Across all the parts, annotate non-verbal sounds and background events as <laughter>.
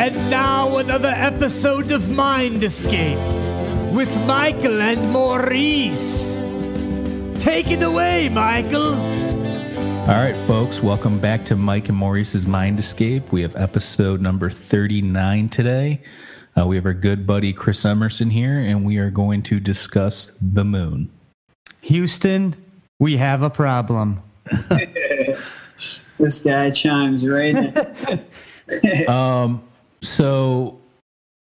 And now another episode of Mind Escape with Michael and Maurice. Take it away, Michael. All right, folks, welcome back to Mike and Maurice's Mind Escape. We have episode number 39 today. Uh, we have our good buddy Chris Emerson here, and we are going to discuss the moon. Houston, we have a problem. <laughs> this guy chimes right in. <laughs> um, so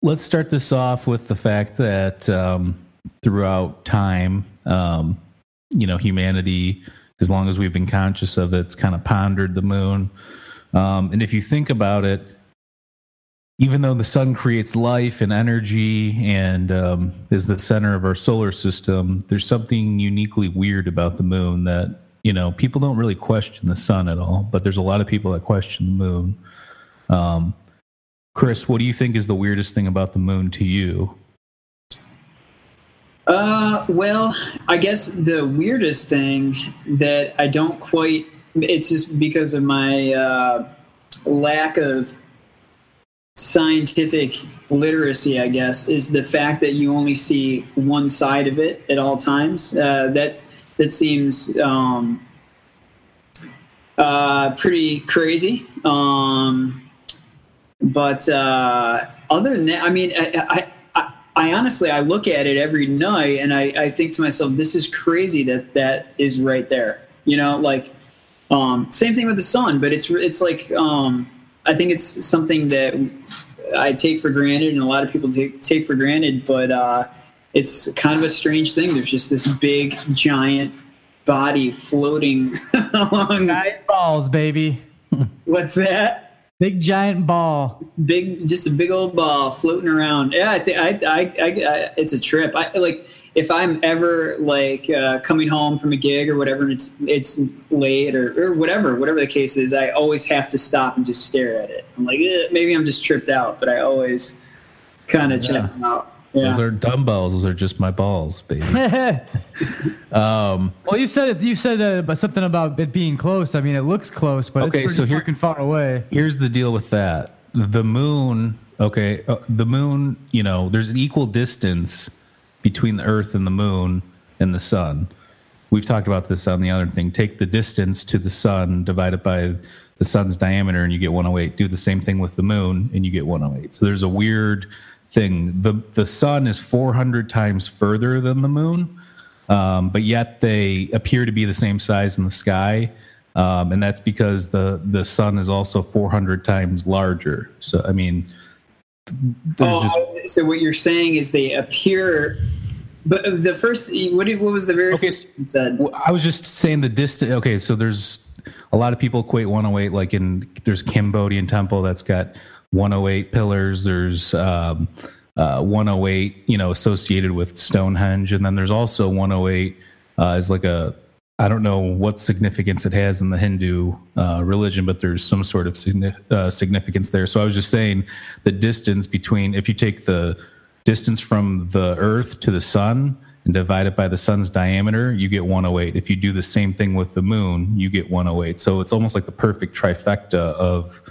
let's start this off with the fact that um, throughout time, um, you know, humanity, as long as we've been conscious of it, it's kind of pondered the moon. Um, and if you think about it, even though the sun creates life and energy and um, is the center of our solar system, there's something uniquely weird about the moon that you know people don't really question the sun at all, but there's a lot of people that question the moon. Um, Chris, what do you think is the weirdest thing about the moon to you? Uh, well, I guess the weirdest thing that I don't quite, it's just because of my uh, lack of scientific literacy, I guess, is the fact that you only see one side of it at all times. Uh, that that seems um, uh, pretty crazy. Um, but uh, other than that, I mean, I, I, I, honestly I look at it every night and I, I think to myself, this is crazy that that is right there. You know, like um, same thing with the sun, but it's it's like um, I think it's something that I take for granted, and a lot of people take take for granted. But uh, it's kind of a strange thing. There's just this big, giant body floating <laughs> along. Balls, baby. What's that? Big giant ball. Big, just a big old ball floating around. Yeah, I I, I, I, I, it's a trip. I like if I'm ever like uh, coming home from a gig or whatever, and it's it's late or, or whatever, whatever the case is, I always have to stop and just stare at it. I'm like, eh, maybe I'm just tripped out, but I always kind of yeah. check them out. Yeah. Those are dumbbells. Those are just my balls, baby. <laughs> um, well, you said it. You said uh, something about it being close. I mean, it looks close, but okay, so here, fucking far away. Here's the deal with that: the moon. Okay, uh, the moon. You know, there's an equal distance between the Earth and the moon and the sun. We've talked about this on the other thing. Take the distance to the sun, divide it by the sun's diameter, and you get 108. Do the same thing with the moon, and you get 108. So there's a weird thing. The the sun is 400 times further than the moon, um, but yet they appear to be the same size in the sky, um, and that's because the the sun is also 400 times larger. So I mean, oh, just, so what you're saying is they appear. But the first, what, did, what was the very okay, first you said? I was just saying the distance. Okay, so there's a lot of people equate 108 like in there's Cambodian temple that's got 108 pillars. There's um, uh, 108, you know, associated with Stonehenge, and then there's also 108 uh, is like a I don't know what significance it has in the Hindu uh, religion, but there's some sort of uh, significance there. So I was just saying the distance between if you take the distance from the Earth to the Sun and divide it by the sun's diameter, you get 108. If you do the same thing with the moon, you get 108. So it's almost like the perfect trifecta of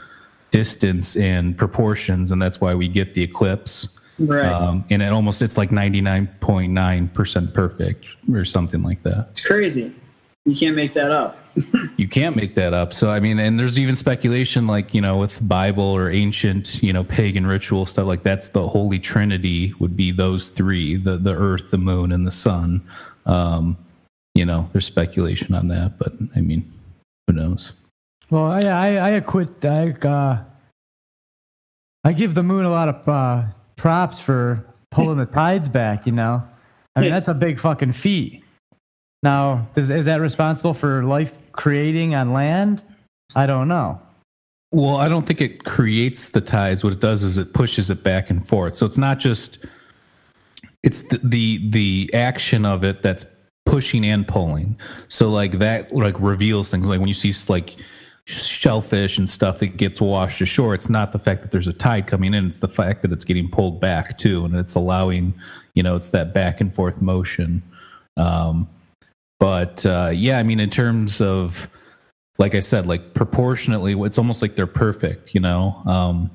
distance and proportions, and that's why we get the eclipse. Right. Um, and it almost it's like ninety nine point nine percent perfect or something like that. It's crazy. You can't make that up. <laughs> you can't make that up. So I mean, and there's even speculation like you know with Bible or ancient you know pagan ritual stuff like that's the Holy Trinity would be those three: the the Earth, the Moon, and the Sun. Um, you know, there's speculation on that, but I mean, who knows? Well, I I, I quit. I uh, I give the moon a lot of uh, props for pulling the tides back. You know, I mean that's a big fucking feat. Now, is is that responsible for life creating on land? I don't know. Well, I don't think it creates the tides. What it does is it pushes it back and forth. So it's not just it's the the, the action of it that's pushing and pulling. So like that like reveals things like when you see like shellfish and stuff that gets washed ashore. It's not the fact that there's a tide coming in; it's the fact that it's getting pulled back too, and it's allowing, you know, it's that back and forth motion. Um, but uh, yeah, I mean, in terms of, like I said, like proportionately, it's almost like they're perfect. You know, um,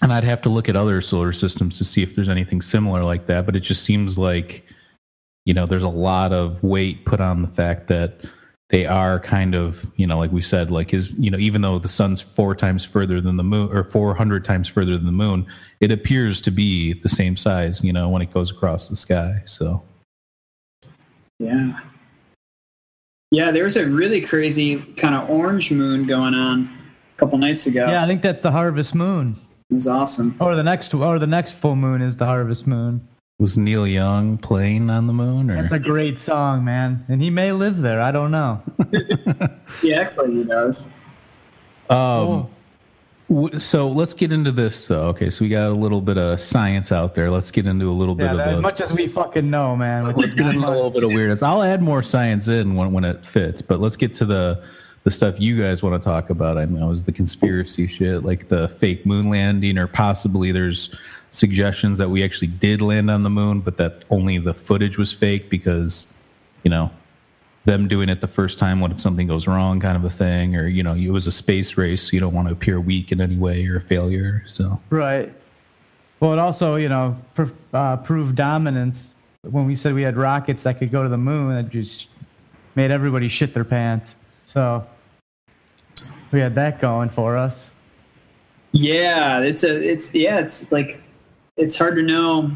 and I'd have to look at other solar systems to see if there's anything similar like that. But it just seems like, you know, there's a lot of weight put on the fact that they are kind of, you know, like we said, like is, you know, even though the sun's four times further than the moon or 400 times further than the moon, it appears to be the same size, you know, when it goes across the sky. So, yeah. Yeah, there was a really crazy kind of orange moon going on a couple nights ago. Yeah, I think that's the harvest moon. it's awesome. Or the next, or the next full moon is the harvest moon. Was Neil Young playing on the moon or That's a great song, man, and he may live there. I don't know. <laughs> Yeah, actually, he does. um Oh. w- so let's get into this though. Okay, so we got a little bit of science out there. Let's get into a little Yeah, bit that- of as much as we fucking know, man. which let's get not into a little bit of weirdness. I'll add more science in when, when it fits, but let's get to the the stuff you guys want to talk about. I know is the conspiracy shit, like the fake moon landing, or possibly there's suggestions that we actually did land on the moon, but that only the footage was fake because, you know, them doing it the first time. What if something goes wrong, kind of a thing, or you know, it was a space race, so you don't want to appear weak in any way or a failure. So Right. Well, it also, you know, pr- uh, proved dominance when we said we had rockets that could go to the moon. That just made everybody shit their pants. So we had that going for us. Yeah, it's a, it's yeah, it's like, it's hard to know.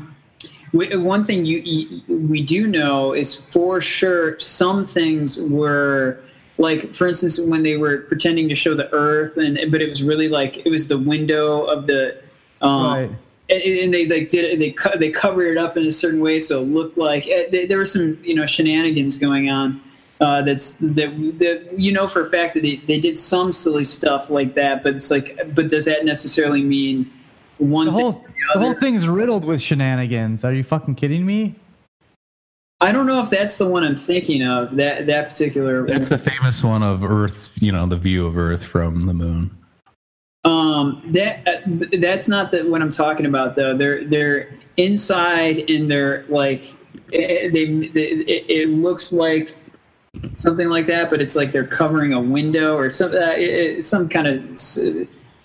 We, one thing you, you we do know is for sure some things were like, for instance, when they were pretending to show the Earth, and but it was really like it was the window of the. Um, right. and, and they like did it, they co- they covered it up in a certain way so it looked like eh, there there was some you know shenanigans going on uh, that's that, that you know for a fact that they, they did some silly stuff like that but it's like but does that necessarily mean one The whole, the the whole thing's riddled with shenanigans. Are you fucking kidding me? I don't know if that's the one I'm thinking of that that particular that's the famous one of Earth's, you know, the view of Earth from the moon. Um, that uh, that's not the, what I'm talking about though. They're they're inside and they're like eh, they, they it, it looks like something like that, but it's like they're covering a window or some uh, it, it- some kind of s-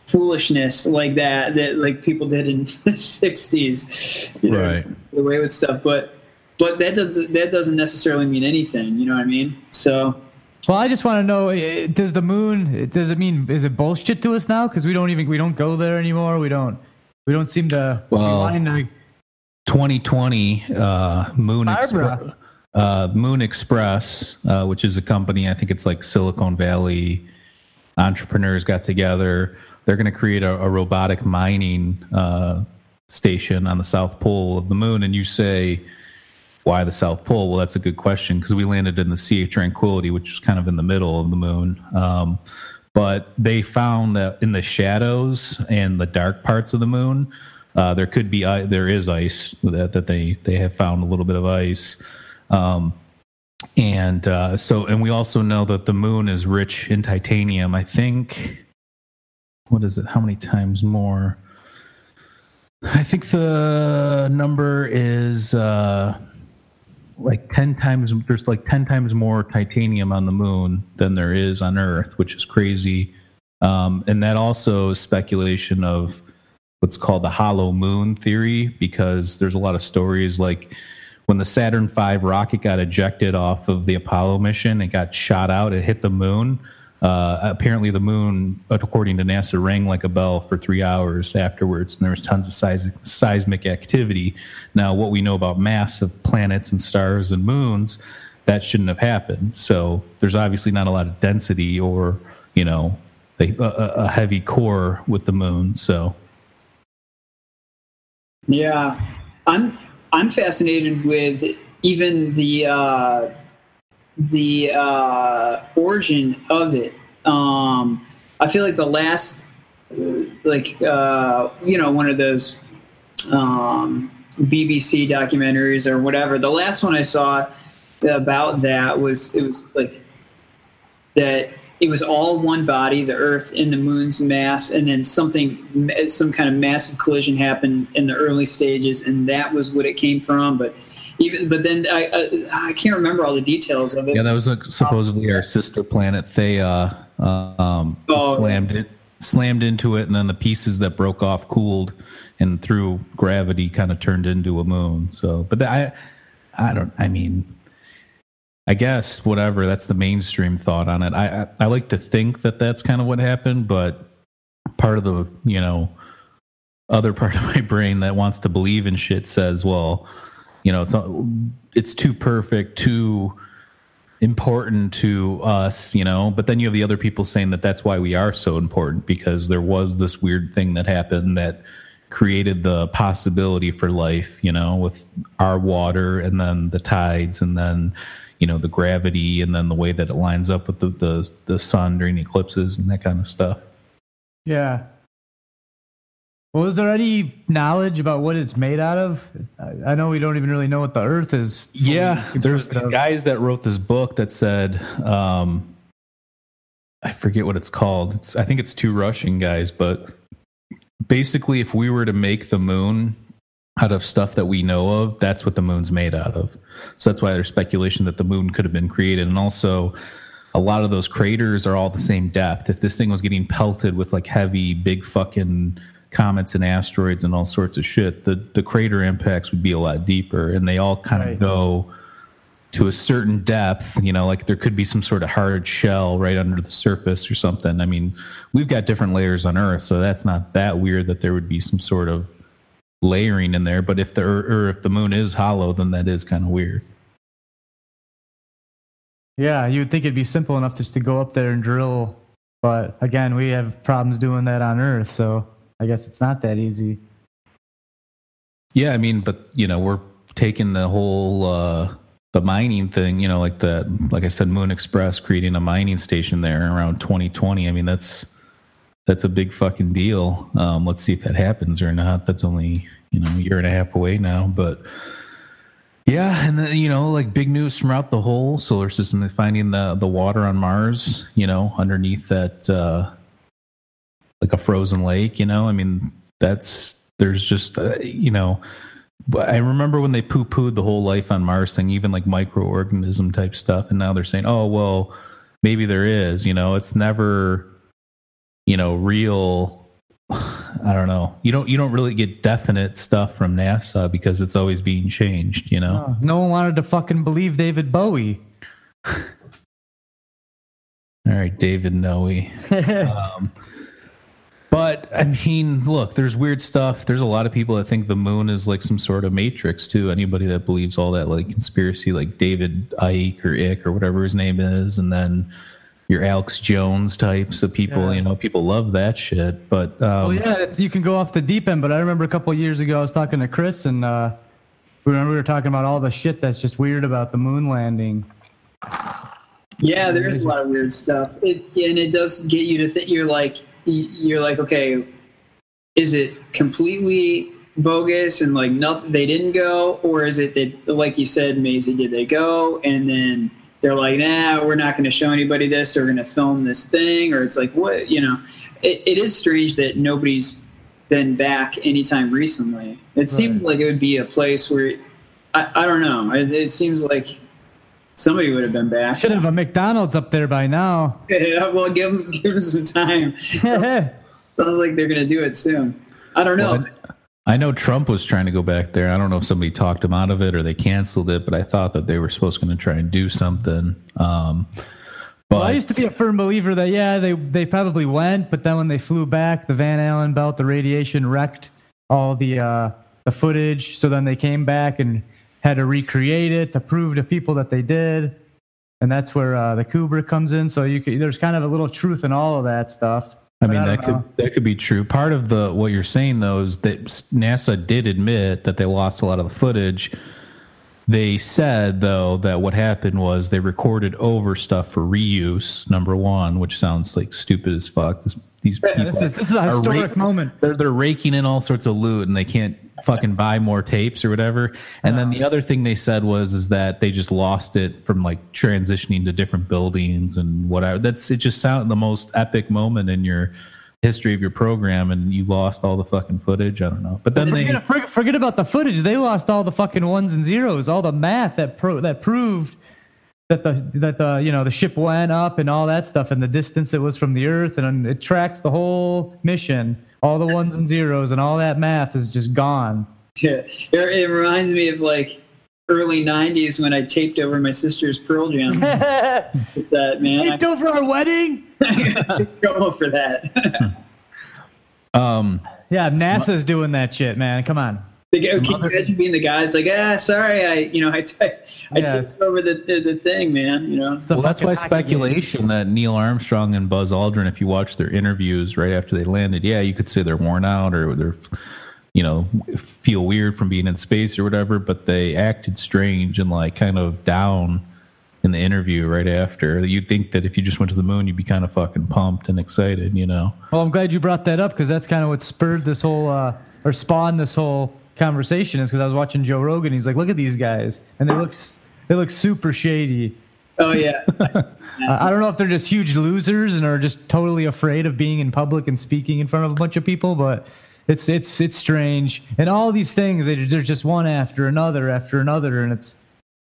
foolishness like that that like people did in <laughs> the 60s. You know, Right. get away with stuff, but but that does that doesn't necessarily mean anything. You know what I mean? So. Well, I just want to know: eh, Does the moon? Does it mean? Is it bullshit to us now? Because we don't even we don't go there anymore. We don't. We don't seem to. be Well, wanting to 2020 uh, Moon Barbara. Express, uh, Moon Express, uh, which is a company. I think it's like Silicon Valley entrepreneurs got together. They're going to create a, a robotic mining uh, station on the South Pole of the Moon. And you say, why the South Pole? Well, that's a good question because we landed in the Sea of Tranquility, which is kind of in the middle of the moon. Um, but they found that in the shadows and the dark parts of the moon, uh, there could be i- there is ice that, that they they have found a little bit of ice. Um, and uh, so, and we also know that the moon is rich in titanium. I think, what is it? How many times more? I think the number is uh, like 10 times, there's like 10 times more titanium on the moon than there is on Earth, which is crazy. Um, and that also is speculation of what's called the hollow moon theory, because there's a lot of stories like when the Saturn V rocket got ejected off of the Apollo mission, it got shot out, it hit the moon. Uh, apparently, the moon, according to NASA, rang like a bell for three hours afterwards, and there was tons of seismic, seismic activity. Now, what we know about mass of planets and stars and moons, that shouldn't have happened. So, there's obviously not a lot of density or, you know, a, a, heavy core with the moon. So, Yeah, I'm I'm fascinated with even the uh, the uh, origin of it. Um, I feel like the last, uh, like uh, you know, one of those um, BBC documentaries or whatever. The last one I saw about that was it was like that it was all one body, the Earth and the Moon's mass, and then something, some kind of massive collision happened in the early stages, and that was what it came from. But even, but then I, I, I can't remember all the details of it. yeah, that was uh supposedly our sister planet, Theia. Uh, um, Oh, slammed it, slammed into it, and then the pieces that broke off cooled, and through gravity, kind of turned into a moon. So, but I, I don't. I mean, I guess whatever. That's the mainstream thought on it. I, I I like to think that that's kind of what happened, but part of the you know other <laughs> part of my brain that wants to believe in shit says, well, you know, it's it's too perfect, too important to us, you know. But then you have the other people saying that that's why we are so important because there was this weird thing that happened that created the possibility for life, you know, with our water and then the tides and then you know the gravity and then the way that it lines up with the the, the sun during eclipses and that kind of stuff. Yeah. Well, is there any knowledge about what it's made out of? I, I know we don't even really know what the Earth is. Yeah, there's these guys that wrote this book that said, um, I forget what it's called. It's I think it's two Russian guys, but basically, if we were to make the moon out of stuff that we know of, that's what the moon's made out of. So that's why there's speculation that the moon could have been created, and also a lot of those craters are all the same depth. If this thing was getting pelted with like heavy, big fucking comets and asteroids and all sorts of shit, the the crater impacts would be a lot deeper, and they all kind right. of go to a certain depth. You know, like there could be some sort of hard shell right under the surface or something. I mean, we've got different layers on Earth, so that's not that weird that there would be some sort of layering in there. But if the or if the moon is hollow, then that is kind of weird. Yeah, you would think it'd be simple enough just to go up there and drill, but again, we have problems doing that on Earth, so I guess it's not that easy. Yeah, I mean, but you know, we're taking the whole uh the mining thing, you know, like the like I said, Moon Express creating a mining station there around 2020. I mean, that's that's a big fucking deal. Um, let's see if that happens or not. That's only you know a year and a half away now, but yeah, and then you know, like big news from out the whole solar system, They're finding the the water on Mars, you know, underneath that uh, like a frozen lake. You know, I mean, that's there's just uh, you know. I remember when they poo pooed the whole life on Mars thing, even like microorganism type stuff, and now they're saying, oh well, maybe there is. You know, it's never, you know, real. <sighs> I don't know. You don't you don't really get definite stuff from NASA because it's always being changed. You know, oh, no one wanted to fucking believe David Bowie. <laughs> All right, David Noe. <laughs> um, but I mean, look, there's weird stuff. There's a lot of people that think the moon is like some sort of matrix too. Anybody that believes all that like conspiracy, like David Icke or Ick or whatever his name is, and then your Alex Jones types of people, yeah. you know, people love that shit. But um, well, yeah, you can go off the deep end. But I remember a couple years ago, I was talking to Chris, and uh, we remember we were talking about all the shit that's just weird about the moon landing. Yeah, there is a lot of weird stuff, it, and it does get you to think. You're like, you're like, okay, is it completely bogus and like nothing? They didn't go, or is it that, like you said, Maisie, did they go and then they're like, nah, we're not going to show anybody this. Or we're going to film this thing, or it's like, what? You know, it, it is strange that nobody's been back anytime recently. It right. seems like it would be a place where I, I don't know. It, it seems like Somebody would have been back. Should have a McDonald's up there by now. <laughs> Yeah, well, give them give them some time. <laughs> sounds like they're gonna do it soon. I don't know. Well, I know Trump was trying to go back there. I don't know if somebody talked him out of it or they canceled it, but I thought that they were supposed to try and do something. Um, but well, I used to be a firm believer that yeah, they they probably went, but then when they flew back, the Van Allen belt, the radiation wrecked all the uh, the footage. So then they came back and had to recreate it to prove to people that they did. And that's where uh, the Kubrick comes in. So you could, there's kind of a little truth in all of that stuff. I mean, I that know. could that could be true. Part of the what you're saying though is that NASA did admit that they lost a lot of the footage. They said though that what happened was they recorded over stuff for reuse. Number one, which sounds like stupid as fuck. This, these yeah, people this is this is a historic ra- moment. They're they're raking in all sorts of loot and they can't fucking buy more tapes or whatever. And then the other thing they said was is that they just lost it from like transitioning to different buildings and whatever. That's it. Just sounded the most epic moment in your history of your program, and you lost all the fucking footage. I don't know, but then forget, they forget about the footage. They lost all the fucking ones and zeros, all the math that pro that proved that the that the you know the ship went up and all that stuff and the distance it was from the Earth and it tracks the whole mission. All the ones and zeros and all that math is just gone. Yeah, <laughs> it, it reminds me of like early '90s when I taped over my sister's Pearl Jam. <laughs> What's that, man? Taped over our wedding. <laughs> I go for that. Um, Yeah, NASA's doing that shit, man. Come on. The guy, Some can you other- imagine being the guy? It's like, ah, sorry, I, you know, I, t- I Yeah. tipped over the, the the thing, man. You know, The well, that's why hockey game. speculation that Neil Armstrong and Buzz Aldrin, if you watch their interviews right after they landed, yeah, you could say they're worn out or they're, you know, feel weird from being in space or whatever, but they acted strange and like kind of down in the interview right after. You'd think that if you just went to the moon, you'd be kind of fucking pumped and excited, you know? Well, I'm glad you brought that up because that's kind of what spurred this whole uh, or spawned this whole conversation. Is because I was watching Joe Rogan. He's like, "Look at these guys, and they look they look super shady." oh yeah, <laughs> Uh, I don't know if they're just huge losers and are just totally afraid of being in public and speaking in front of a bunch of people, but. It's it's it's strange, and all these things there's just one after another after another, and it's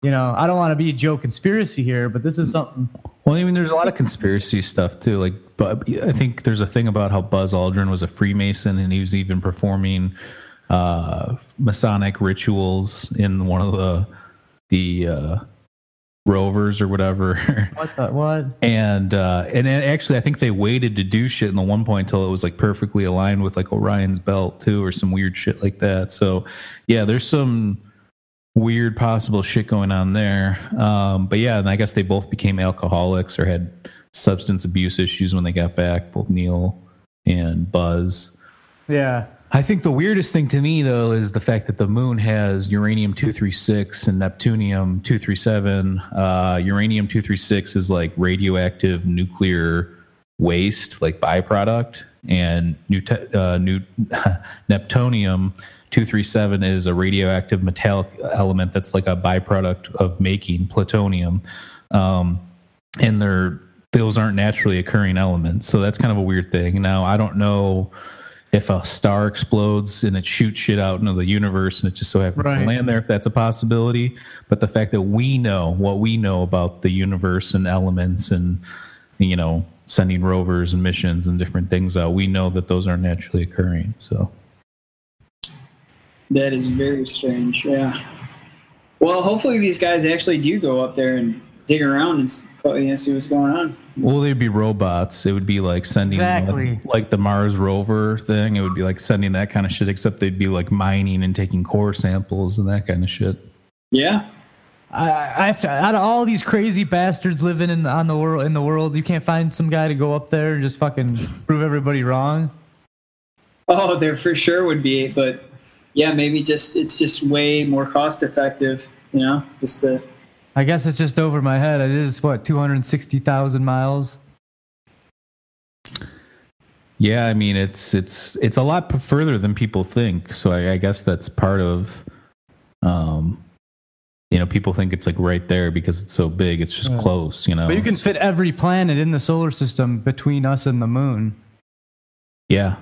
you know I don't want to be a Joe conspiracy here, but this is something. Well, I mean, there's a lot of conspiracy stuff too. Like, but I think there's a thing about how Buzz Aldrin was a Freemason and he was even performing uh, Masonic rituals in one of the the uh, rovers or whatever. <laughs> What the what? and uh, and actually, I think they waited to do shit in the one point until it was like perfectly aligned with like Orion's belt too, or some weird shit like that. So, yeah, there's some weird possible shit going on there. Um, but yeah, and I guess they both became alcoholics or had substance abuse issues when they got back, both Neil and Buzz. Yeah, I think the weirdest thing to me though is the fact that the moon has uranium 236 and neptunium 237. Uh, uranium 236 is like radioactive nuclear waste, like byproduct, and Newt- uh, new <laughs> neptunium 237 is a radioactive metallic element that's like a byproduct of making plutonium. Um, and they're those aren't naturally occurring elements. So that's kind of a weird thing. Now I don't know if a star explodes and it shoots shit out into the universe and it just so happens Right. to land there, if that's a possibility. But the fact that we know what we know about the universe and elements and you know sending rovers and missions and different things out, we know that those aren't naturally occurring. So that is very strange. Yeah. Well, hopefully these guys actually do go up there and dig around and s- oh, you know, see what's going on. Well, they'd be robots. It would be like sending Exactly. like, like the Mars rover thing. It would be like sending that kind of shit, except they'd be like mining and taking core samples and that kind of shit. Yeah. I, I have to, out of all these crazy bastards living in on the world in the world, you can't find some guy to go up there and just fucking <laughs> prove everybody wrong. Oh, there for sure would be, but yeah, maybe just it's just way more cost effective. You know, just the I guess it's just over my head. It is what two hundred sixty thousand miles. Yeah, I mean it's it's it's a lot further than people think. So I, I guess that's part of, um, you know, people think it's like right there because it's so big. It's just Yeah. close, you know. But you can fit every planet in the solar system between us and the moon. yeah,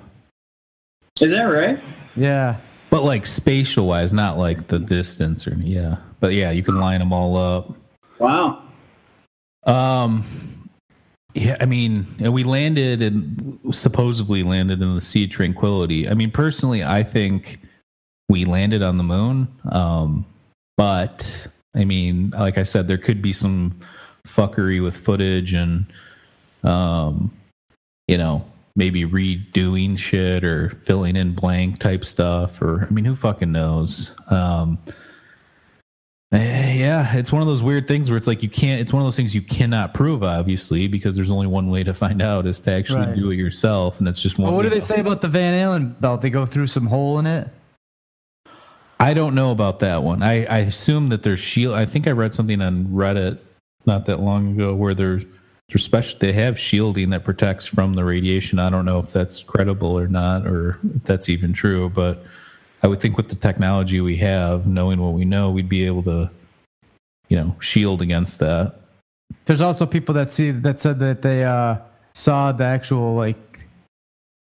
is that right? Yeah. but like spatial wise, not like the distance or yeah. But yeah, you can line them all up. Wow. Um, yeah, I mean, and we landed and supposedly landed in the Sea of Tranquility. I mean, personally, I think we landed on the moon. Um, but I mean, like I said, there could be some fuckery with footage and, um, you know, maybe redoing shit or filling in blank type stuff, or I mean, who fucking knows? Um, Eh, yeah, it's one of those weird things where it's like you can't. It's one of those things you cannot prove, obviously, because there's only one way to find out is to actually Right. do it yourself, and that's just one. Well, what do they say about the Van Allen belt? They go through some hole in it. I don't know about that one. I, I assume that there's shield. I think I read something on Reddit not that long ago where they're they're special. They have shielding that protects from the radiation. I don't know if that's credible or not, or if that's even true. But I would think with the technology we have, knowing what we know, we'd be able to, you know, shield against that. There's also people that see that said that they uh, saw the actual like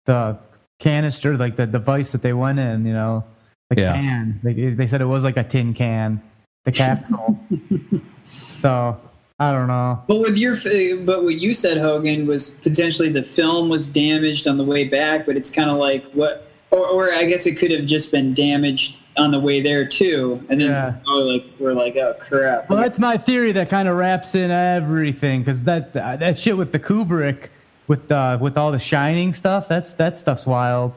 the canister, like the device that they went in. You know, the Yeah. can. They they said it was like a tin can, the capsule. <laughs> so I don't know. But with your, but what you said, Hogan, was potentially the film was damaged on the way back, but it's kind of like what, or, or I guess it could have just been damaged on the way there too, and then Yeah. oh, like we're like, oh crap. Well, that's my theory that kind of wraps in everything because that that shit with the Kubrick with uh, with all the Shining stuff. That's that stuff's wild.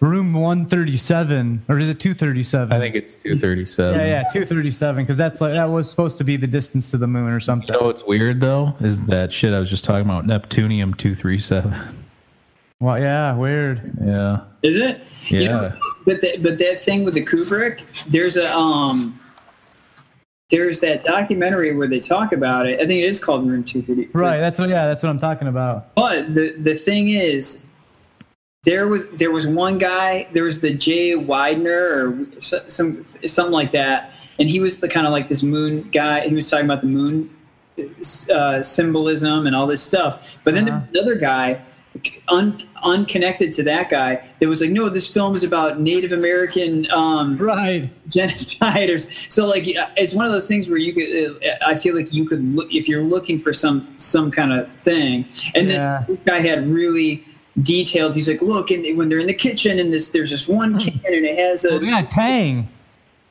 Room one thirty seven, or is it two thirty seven? I think it's 237. Yeah, yeah, two thirty seven because that's like that was supposed to be the distance to the moon or something. You know what's weird though is that shit I was just talking about Neptunium 237. Well, yeah, weird. Yeah. Is it? You Yeah. know, but that but that thing with the Kubrick, there's a um, there's that documentary where they talk about it. I think it is called Room Two Thirty. Right. That's what. Yeah, that's what I'm talking about. But the the thing is, there was there was one guy. There was the Jay Weidner or some something like that, and he was the kind of like this moon guy. He was talking about the moon uh, symbolism and all this stuff. But then Uh-huh. there was another guy, un, unconnected to that guy, that was like, no, this film is about Native American um, Right. genocide or s- so like it's one of those things where you could uh, i feel like you could look if you're looking for some some kind of thing and Yeah. then this guy had really detailed he's like look and when they're in the kitchen and this there's this one can and it has Oh, a yeah, Tang.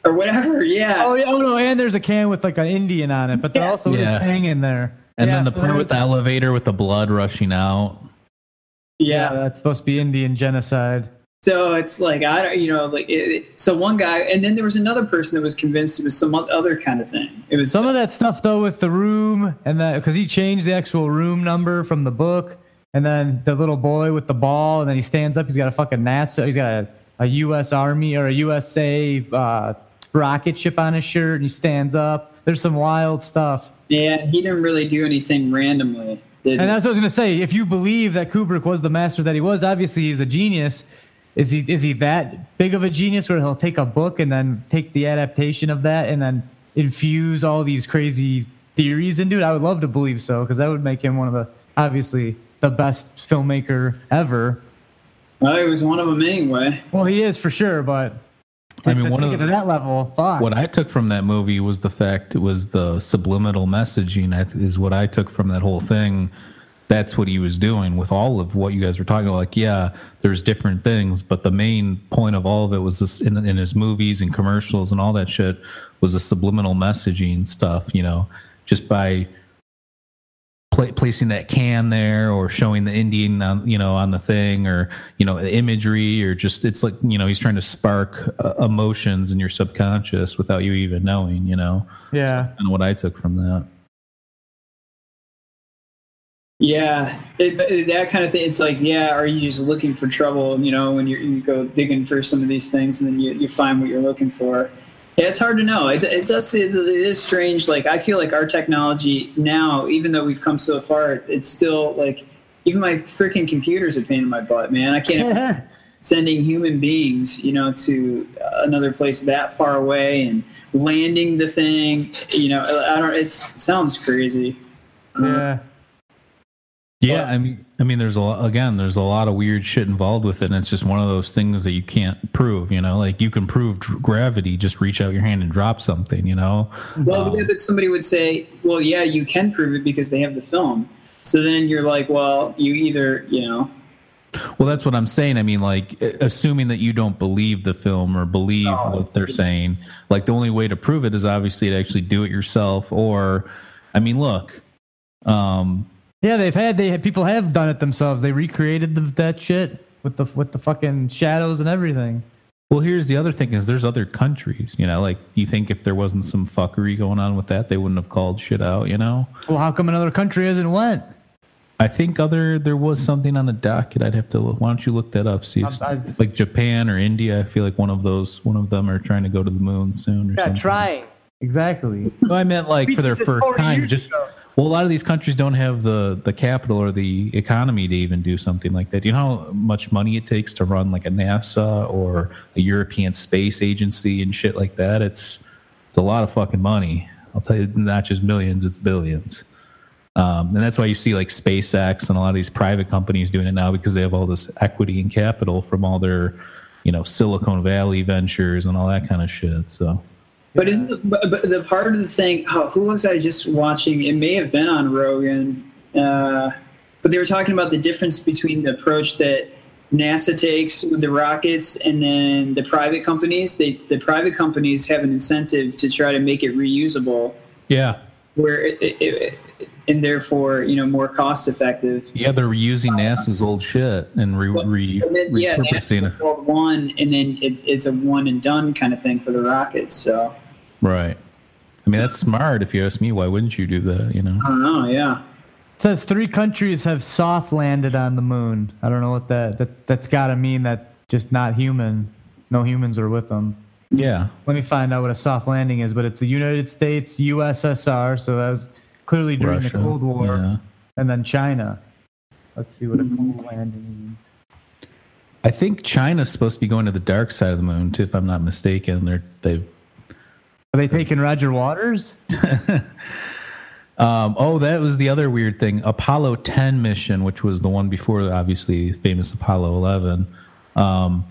or whatever <laughs> yeah Oh, yeah, oh no, and there's a can with like an Indian on it, but there Yeah. also Yeah. is Tang in there. And Yeah, then the so part with the elevator with the blood rushing out. Yeah, yeah that's supposed to be Indian genocide. so it's like i don't you know like it, so one guy and then there was another person that was convinced it was some other kind of thing it was Some of that stuff though with the room and that because he changed the actual room number from the book, and then the little boy with the ball, and then he stands up. He's got a fucking NASA. He's got a, a U.S. Army or a USA uh, rocket ship on his shirt, and he stands up. There's some wild stuff. yeah he didn't really do anything randomly did And that's what I was gonna say. If you believe that Kubrick was the master that he was, obviously he's a genius. Is he is he that big of a genius where he'll take a book and then take the adaptation of that and then infuse all these crazy theories into it? I would love to believe so because that would make him one of the obviously the best filmmaker ever. well, it was one of them anyway Well, he is for sure, but I mean, one of the- that level, fuck. What I took from that movie was the fact it was the subliminal messaging I th- is what I took from that whole thing. That's what he was doing with all of what you guys were talking about. Like, yeah, there's different things, but the main point of all of it was this in, in his movies and commercials and all that shit was the subliminal messaging stuff. You know, just by pla placing that can there or showing the Indian on you know on the thing or you know imagery or just it's like you know he's trying to spark uh, emotions in your subconscious without you even knowing you know yeah, and what I took from that. Yeah, it, but that kind of thing. It's like, yeah, are you just looking for trouble? You know, when you you go digging for some of these things, and then you, you find what you're looking for. Yeah, it's hard to know. It, it does. It, it is strange. Like I feel like our technology now, even though we've come so far, it's still like even my freaking computer's a pain in my butt, man. I can't <laughs> sending human beings, you know, to another place that far away and landing the thing. You know, I don't. It sounds crazy. yeah. Yeah, I mean, I mean, there's a lot, again, there's a lot of weird shit involved with it, and it's just one of those things that you can't prove. You know, like you can prove gravity, just reach out your hand and drop something. You know, Well, Um, yeah, but somebody would say, well, yeah, you can prove it because they have the film. So then you're like, well, you either, you know, Well, that's what I'm saying. I mean, like, assuming that you don't believe the film or believe what they're saying, like, the only way to prove it is obviously to actually do it yourself. Or, I mean, look, um, Yeah, they've had they had, people have done it themselves. They recreated the, that shit with the with the fucking shadows and everything. well, here's the other thing: is there's other countries. You know, like, you think if there wasn't some fuckery going on with that, they wouldn't have called shit out. You know, Well, how come another country hasn't went? I think other there was something on the docket. I'd have to. Look. Why don't you look that up? See, if, I'm- like Japan or India. I feel like one of those, one of them are trying to go to the moon soon. Or Yeah, something. trying exactly. No, I meant like for their first time. Just ago. Well, a lot of these countries don't have the the capital or the economy to even do something like that. Do you know how much money it takes to run like a NASA or a European Space Agency and shit like that? It's it's a lot of fucking money. I'll tell you, not just millions, it's billions. Um, and that's why you see like SpaceX and a lot of these private companies doing it now because they have all this equity and capital from all their, you know, Silicon Valley ventures and all that kind of shit. So But isn't the, but, but the part of the thing? Oh, who was I just watching? It may have been on Rogan, uh, but they were talking about the difference between the approach that NASA takes with the rockets and then the private companies. They the private companies have an incentive to try to make it reusable, Yeah. where it, it and therefore you know more cost effective. Yeah, they're using NASA's old shit and re, re, And then, yeah, repurposing NASA it. built one, and then it, it's a one and done kind of thing for the rockets. So Right. I mean, that's smart if you ask me. Why wouldn't you do that? You know? I don't know. Yeah. It says three countries have soft landed on the moon. I don't know what that that that's got to mean. That just not human. No humans are with them. Yeah. Let me find out what a soft landing is. But it's the United States, USSR. So that was clearly during Russia. the Cold War, Yeah. and then China. Let's see what a cold landing means. I think China's supposed to be going to the dark side of the moon too, if I'm not mistaken. They're they. Are they taking Roger Waters? <laughs> Um, oh, that was the other weird thing. Apollo 10 mission, which was the one before, obviously, famous Apollo 11. Um,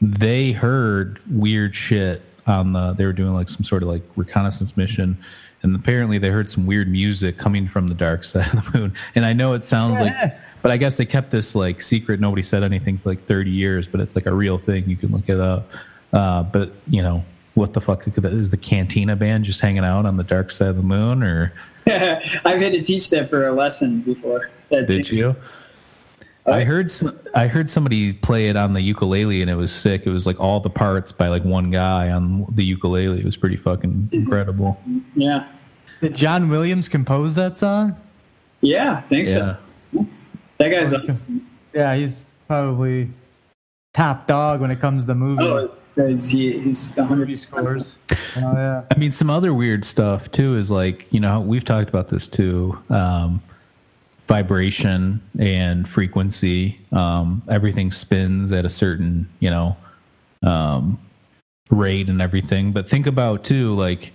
they heard weird shit on the. They were doing like some sort of like reconnaissance mission, and apparently they heard some weird music coming from the dark <laughs> side of the moon. And I know it sounds like, but I guess they kept this like secret. Nobody said anything for like 30 years, but it's like a real thing. You can look it up. Uh, but you know, what the fuck is the Cantina band just hanging out on the dark side of the moon, or <laughs> I've had to teach that for a lesson before. That did you? I heard some, I heard somebody play it on the ukulele and it was sick. It was like all the parts by like one guy on the ukulele. It was pretty fucking incredible. Yeah. Did John Williams compose that song? Yeah, I think Yeah. so. That guy's awesome. Yeah, he's probably top dog when it comes to movie, Oh, he's, he, he's 100 scores. Oh yeah. I mean, some other weird stuff too is like, you know, we've talked about this too. Um, vibration and frequency. Um, everything spins at a certain, you know, um, rate and everything. But think about too, like,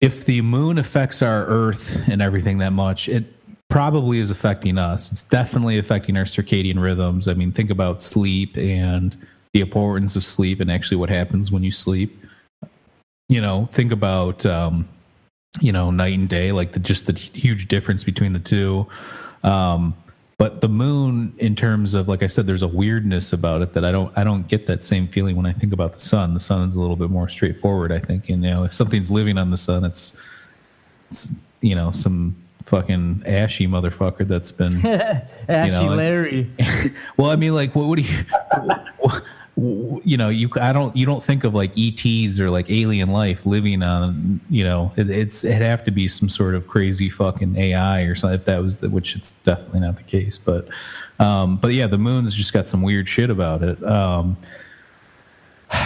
if the moon affects our Earth and everything that much, it probably is affecting us. It's definitely affecting our circadian rhythms. I mean, think about sleep and the importance of sleep and actually what happens when you sleep. You know, think about um, you know night and day, like the just the huge difference between the two. Um, but the moon, in terms of like I said, there's a weirdness about it that I don't I don't get that same feeling when I think about the sun. The sun is a little bit more straightforward, I think. And you know, if something's living on the sun, it's it's you know some fucking ashy motherfucker that's been <laughs> Ashy know, like- Larry. <laughs> well, I mean, like, what would you, <laughs> you know, you, I don't, you don't think of like ETs or like alien life living on, you know, it, it's, it'd have to be some sort of crazy fucking AI or something if that was the, which it's definitely not the case. But, um, but yeah, the moon's just got some weird shit about it. Um, <sighs>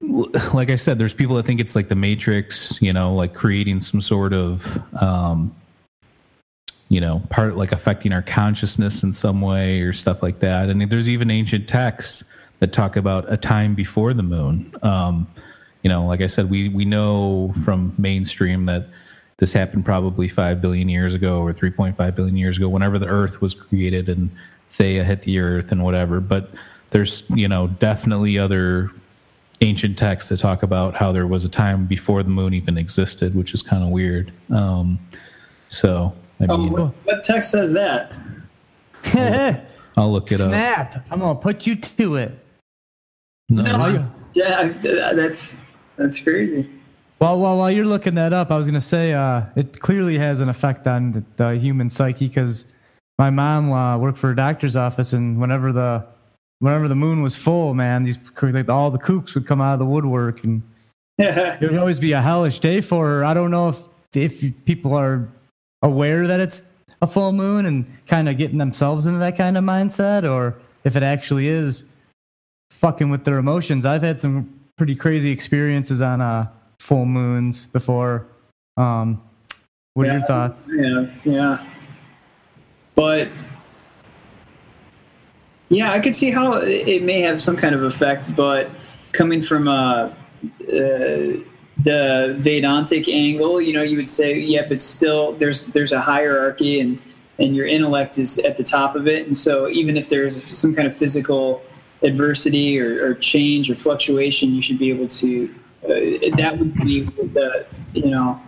like I said, there's people that think it's like the Matrix, you know, like creating some sort of, um, you know, part like affecting our consciousness in some way or stuff like that. And there's even ancient texts that talk about a time before the moon. Um, you know, like I said, we we know from mainstream that this happened probably five billion years ago or 3.5 billion years ago, whenever the Earth was created and Theia hit the Earth and whatever. But there's you know definitely other ancient texts that talk about how there was a time before the moon even existed, which is kind of weird. Um, so I Oh, mean, what, what text says that? <laughs> I'll look it up. Snap! I'm gonna put you to it. No, Yeah, that's that's crazy. Well, while while you're looking that up, I was gonna say uh, it clearly has an effect on the, the human psyche because my mom uh, worked for a doctor's office, and whenever the whenever the moon was full, man, these like all the kooks would come out of the woodwork, and <laughs> it would always be a hellish day for her. I don't know if if people are aware that it's a full moon and kind of getting themselves into that kind of mindset, or if it actually is fucking with their emotions. I've had some pretty crazy experiences on uh, full moons before. Um, what are your thoughts? Yeah, yeah. But yeah, I could see how it it may have some kind of effect, but coming from uh, uh, the Vedantic angle, you know, you would say, yeah, but still, there's there's a hierarchy, and and your intellect is at the top of it, and so even if there's some kind of physical adversity or, or change or fluctuation, you should be able to uh, that would be the you know.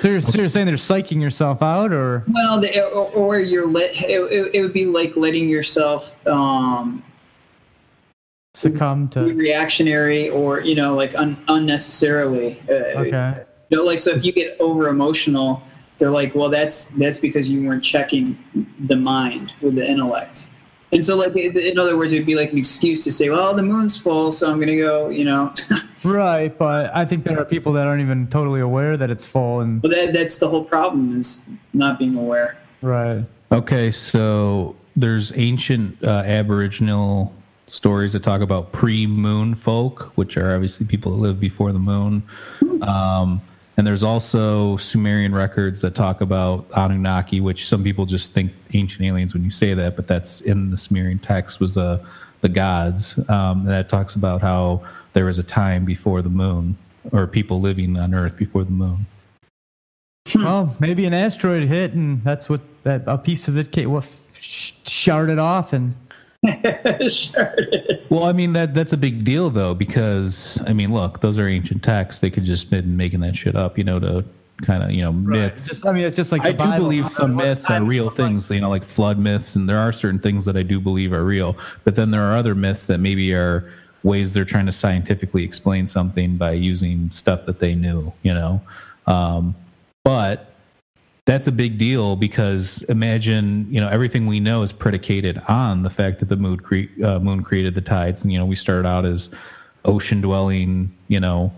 So you're, so you're saying they're psyching yourself out, or Well, the, or, or you're let. It, it, it would be like letting yourself um, succumb be to? reactionary, or you know, like un, unnecessarily. Uh, Okay. You know, like so if you get over emotional, they're like, well, that's that's because you weren't checking the mind with the intellect. And so, like, in in other words, it'd be like an excuse to say, well, the moon's full, so I'm gonna go. You know, <laughs> Right, but I think there are people that aren't even totally aware that it's full, and but that that's the whole problem is not being aware. right. Okay, so there's ancient uh, Aboriginal stories that talk about pre-moon folk, which are obviously people that live before the moon. Um, and there's also Sumerian records that talk about Anunnaki, which some people just think ancient aliens when you say that, but that's in the Sumerian text was uh, the gods. Um, that talks about how there was a time before the moon, or people living on Earth before the moon. Well, maybe an asteroid hit, and that's what that a piece of it came, well, sh- sharded off, and <laughs> sure. Well, I mean that that's a big deal though because I mean, look, those are ancient texts. They could just been making that shit up, you know, to kind of you know myths. just I mean, it's just like I the do Bible. believe some myths are real things, you know, like flood myths, and there are certain things that I do believe are real. But then there are other myths that maybe are ways they're trying to scientifically explain something by using stuff that they knew, you know. Um, but that's a big deal because imagine you know everything we know is predicated on the fact that the moon, cre- uh, moon created the tides. And you know we started out as ocean dwelling you know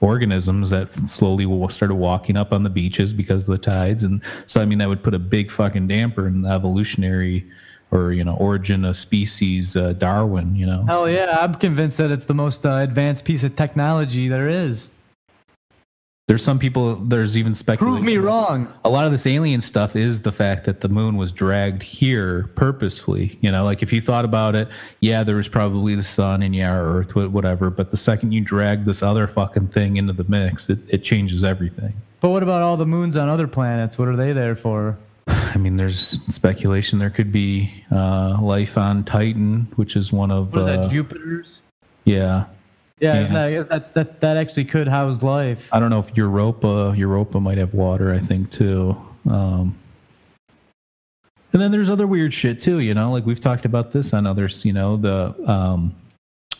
organisms that slowly started walking up on the beaches because of the tides. And so i mean that would put a big fucking damper in the evolutionary or you know origin of species uh, darwin you know? Hell yeah, I'm convinced that it's the most uh, advanced piece of technology there is. There's some people there's even speculation Prove me wrong. a lot of this alien stuff is the fact that the moon was dragged here purposefully. You know, like if you thought about it, yeah, there was probably the sun and yeah, Earth, whatever. But the second you drag this other fucking thing into the mix, it, it changes everything. But what about all the moons on other planets? What are they there for? <sighs> I mean, there's speculation there could be uh, life on Titan, which is one of What is uh, that? Jupiter's? yeah. Yeah, isn't yeah. that, I guess that's, that that actually could house life. I don't know if Europa Europa might have water. I think too. Um, and then there's other weird shit too. You know, like we've talked about this on others. You know, the um,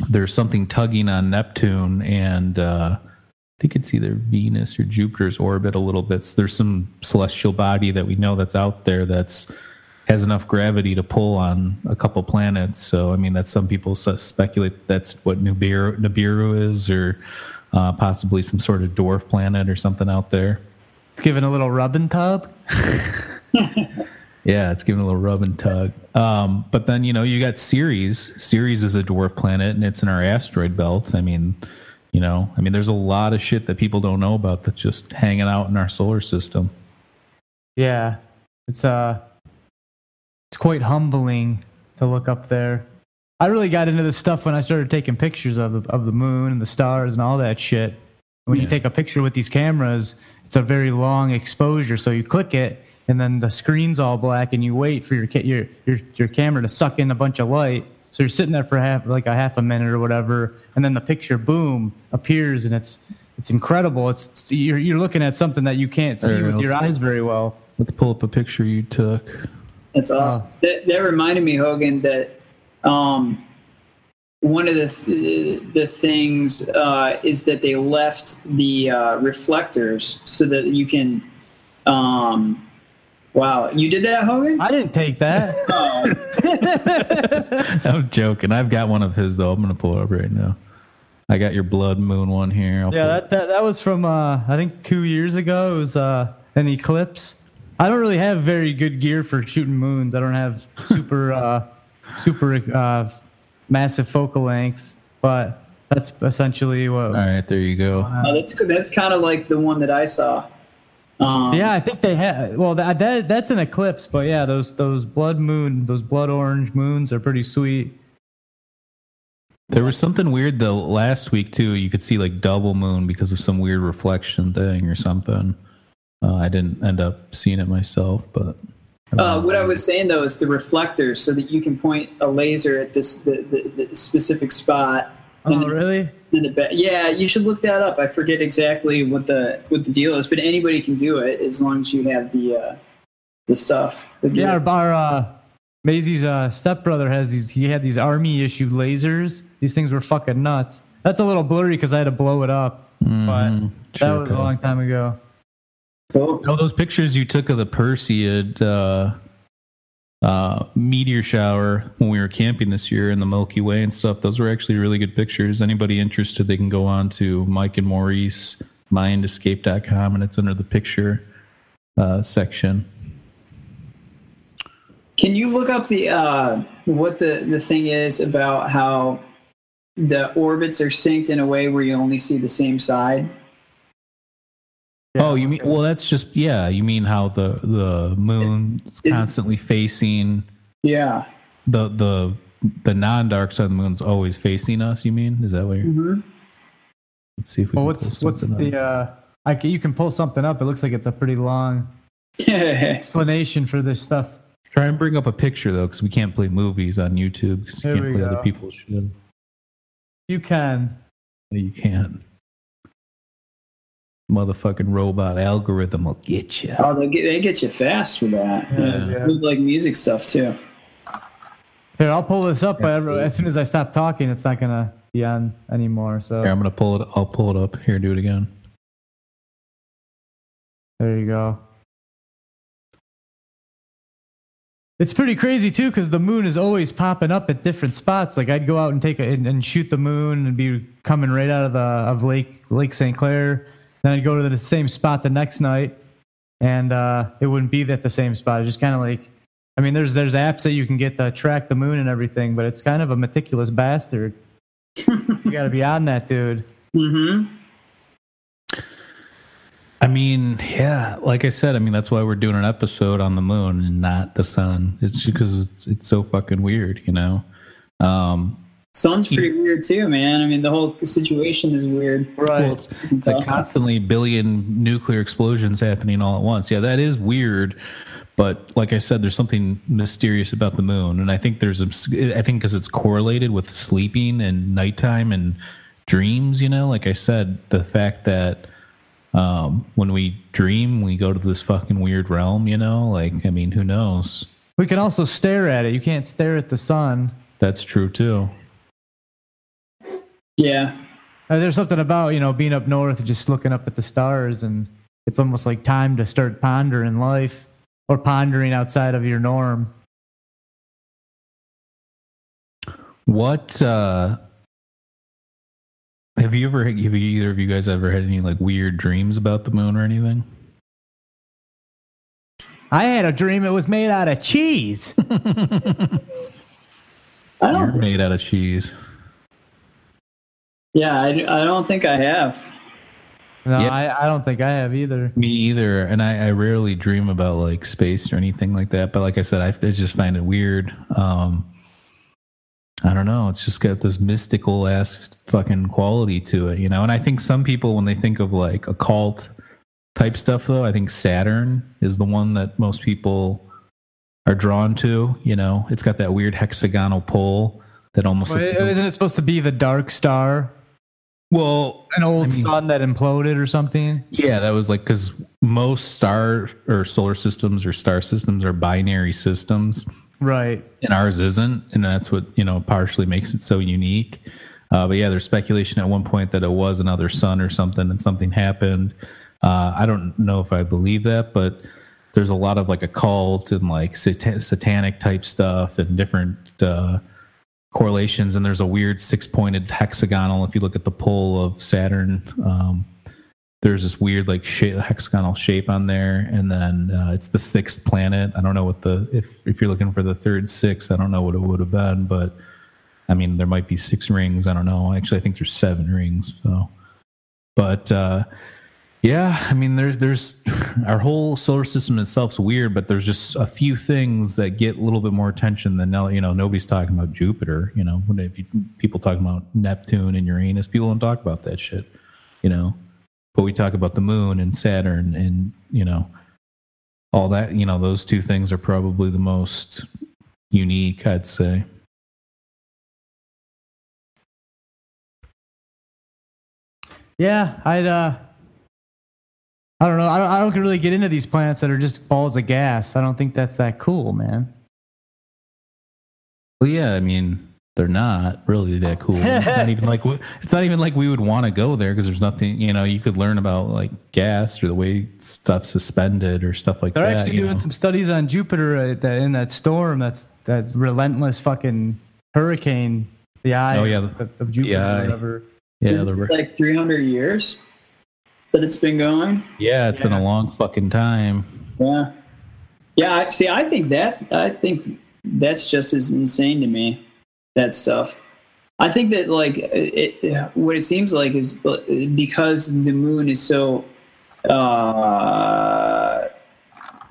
there's something tugging on Neptune, and uh, I think it's either Venus or Jupiter's orbit a little bit. So there's some celestial body that we know that's out there that's has enough gravity to pull on a couple planets. So I mean, that's some people speculate that's what Nibiru, Nibiru is, or uh, possibly some sort of dwarf planet or something out there. It's giving a little rub and tug. <laughs> <laughs> Yeah, it's giving a little rub and tug. Um, but then you know you got Ceres. Ceres is a dwarf planet, and it's in our asteroid belt. I mean, you know, I mean, there's a lot of shit that people don't know about that's just hanging out in our solar system. Yeah, it's uh, it's quite humbling to look up there. I really got into this stuff when I started taking pictures of the of the moon and the stars and all that shit. When you take a picture with these cameras, it's a very long exposure. So you click it, and then the screen's all black, and you wait for your your your your camera to suck in a bunch of light. So you're sitting there for half like a half a minute or whatever, and then the picture boom appears, and it's it's incredible. It's, it's- you're you're looking at something that you can't see with your eyes very well. Let's pull up a picture you took. That's awesome. That, that reminded me, Hogan, that um, one of the th- the things uh, is that they left the uh, reflectors so that you can. Um, wow, you did that, Hogan? I didn't take that. <laughs> Oh, I'm joking. I've got one of his though. I'm gonna pull it up right now. I got your blood moon one here. I'll yeah, that, that that was from uh, I think two years ago. It was uh, an eclipse. I don't really have very good gear for shooting moons. I don't have super <laughs> uh, super uh, massive focal lengths, but that's essentially what. All right, there you go. oh, that's. That's kind of like the one that I saw. Um, Yeah, I think they had. Well, that, that that's an eclipse, but yeah, those those blood moon, those blood orange moons are pretty sweet. There was something weird though last week too. You could see like double moon because of some weird reflection thing or something. Uh, I didn't end up seeing it myself, but Uh, what I was saying though is the reflectors, so that you can point a laser at this the, the, the specific spot, Oh, really? in the back. Yeah, you should look that up. I forget exactly what the what the deal is, but anybody can do it as long as you have the uh, the stuff. The Yeah, gear. our, our uh, Maisie's uh, stepbrother has these. He had these army issued lasers. These things were fucking nuts. That's a little blurry because I had to blow it up, but Mhm. that Sure, was a long time ago. Oh, those pictures you took of the Perseid uh, uh, meteor shower when we were camping this year in the Milky Way and stuff, those were actually really good pictures. Anybody interested, they can go on to Mike and Maurice, mindescape.com, and it's under the picture uh, section. Can you look up the uh, what the the thing is about how the orbits are synced in a way where you only see the same side? Yeah, oh, you mean, okay. well, that's just, yeah, you mean how the, the moon's It- constantly facing Yeah. the, the, the non-dark side of the moon's always facing us. You mean? Is that what you're? hmm Let's see if we. Well, can what's pull what's the? up. Uh, I can, you can pull something up. It looks like it's a pretty long <laughs> explanation for this stuff. Try and bring up a picture though, because we can't play movies on YouTube because you There can't we play other people's shit. You can. No, You can't. Motherfucking robot algorithm will get you. Oh, they get they get you fast with that. Yeah, Yeah. yeah. With like music stuff too. Here, I'll pull this up, but Absolutely. as soon as I stop talking, it's not gonna be on anymore. So Here, I'm gonna pull it. I'll pull it up. Here, do it again. there you go. It's pretty crazy too, because the moon is always popping up at different spots. Like I'd go out and take a and, and shoot the moon and be coming right out of the of Lake Lake St. Clair. Then I'd go to the same spot the next night, and uh, it wouldn't be at the same spot. It's just kind of like, I mean, there's there's apps that you can get to track the moon and everything, but it's kind of a meticulous bastard. <laughs> you got to be on that, dude. Mm-hmm. I mean, yeah, like I said, I mean that's why we're doing an episode on the moon and not the sun. It's just because it's, it's so fucking weird, you know. Um, Sun's pretty weird too, man. I mean, the whole situation is weird. Right. Well, it's, it's like constantly billion nuclear explosions happening all at once. Yeah, that is weird. But like I said, there's something mysterious about the moon, and I think there's a, I think because it's correlated with sleeping and nighttime and dreams. You know, like I said, the fact that um, when we dream, we go to this fucking weird realm. You know, like I mean, who knows? We can also stare at it. You can't stare at the sun. That's true too. Yeah. Uh, there's something about you know being up north, and just looking up at the stars, and it's almost like time to start pondering life or pondering outside of your norm. What uh have you ever have you, either of you guys ever had any like weird dreams about the moon or anything? I had a dream it was made out of cheese. <laughs> I You're made out of cheese. Yeah, I, I don't think I have. No, Yeah. I, I don't think I have either. Me either, and I, I rarely dream about like space or anything like that. But like I said, I, I just find it weird. Um, I don't know. It's just got this mystical ass fucking quality to it, you know. And I think some people, when they think of like occult type stuff, though, I think Saturn is the one that most people are drawn to. You know, it's got that weird hexagonal pole that almost Well, looks like a- isn't it supposed to be the dark star, well, an old I mean- sun that imploded or something? Yeah, that was like because most star or solar systems or star systems are binary systems, Right. and ours isn't, and that's what you know partially makes it so unique. Uh, but yeah, there's speculation at one point that it was another sun or something, and something happened. Uh, I don't know if I believe that, but there's a lot of like occult and like sat- satanic type stuff and different uh, correlations. And there's a weird six pointed hexagonal. If you look at the pole of Saturn, um, there's this weird like hexagonal shape on there, and then uh, it's the sixth planet. I don't know what the if if you're looking for the third six, I don't know what it would have been, but I mean there might be six rings. I don't know. Actually, I think there's seven rings. So, but uh, yeah, I mean there's there's our whole solar system itself's weird, but there's just a few things that get a little bit more attention than now. You know, nobody's talking about Jupiter. You know, when you, people talking about Neptune and Uranus, people don't talk about that shit. You know, but we talk about the moon and Saturn and you know all that. You know, those two things are probably the most unique, I'd say. Yeah, I'd. uh I don't know. I don't, I don't really get into these planets that are just balls of gas. I don't think that's that cool, man. Well, yeah, I mean, they're not really that cool. It's not <laughs> even like we- it's not even like we would want to go there because there's nothing. You know, you could learn about like gas or the way stuff's suspended or stuff like that. They're actually doing know. some studies on Jupiter uh, that, in that storm. That's that relentless fucking hurricane. The eye. Oh, yeah, of, of Jupiter. the eye. or whatever. yeah, Is it like 300 years that it's been going? yeah, it's been a long fucking time. Yeah. Yeah. I- See, I think that I think that's just as insane to me. That stuff. I think that like it, what it seems like is because the moon is so uh,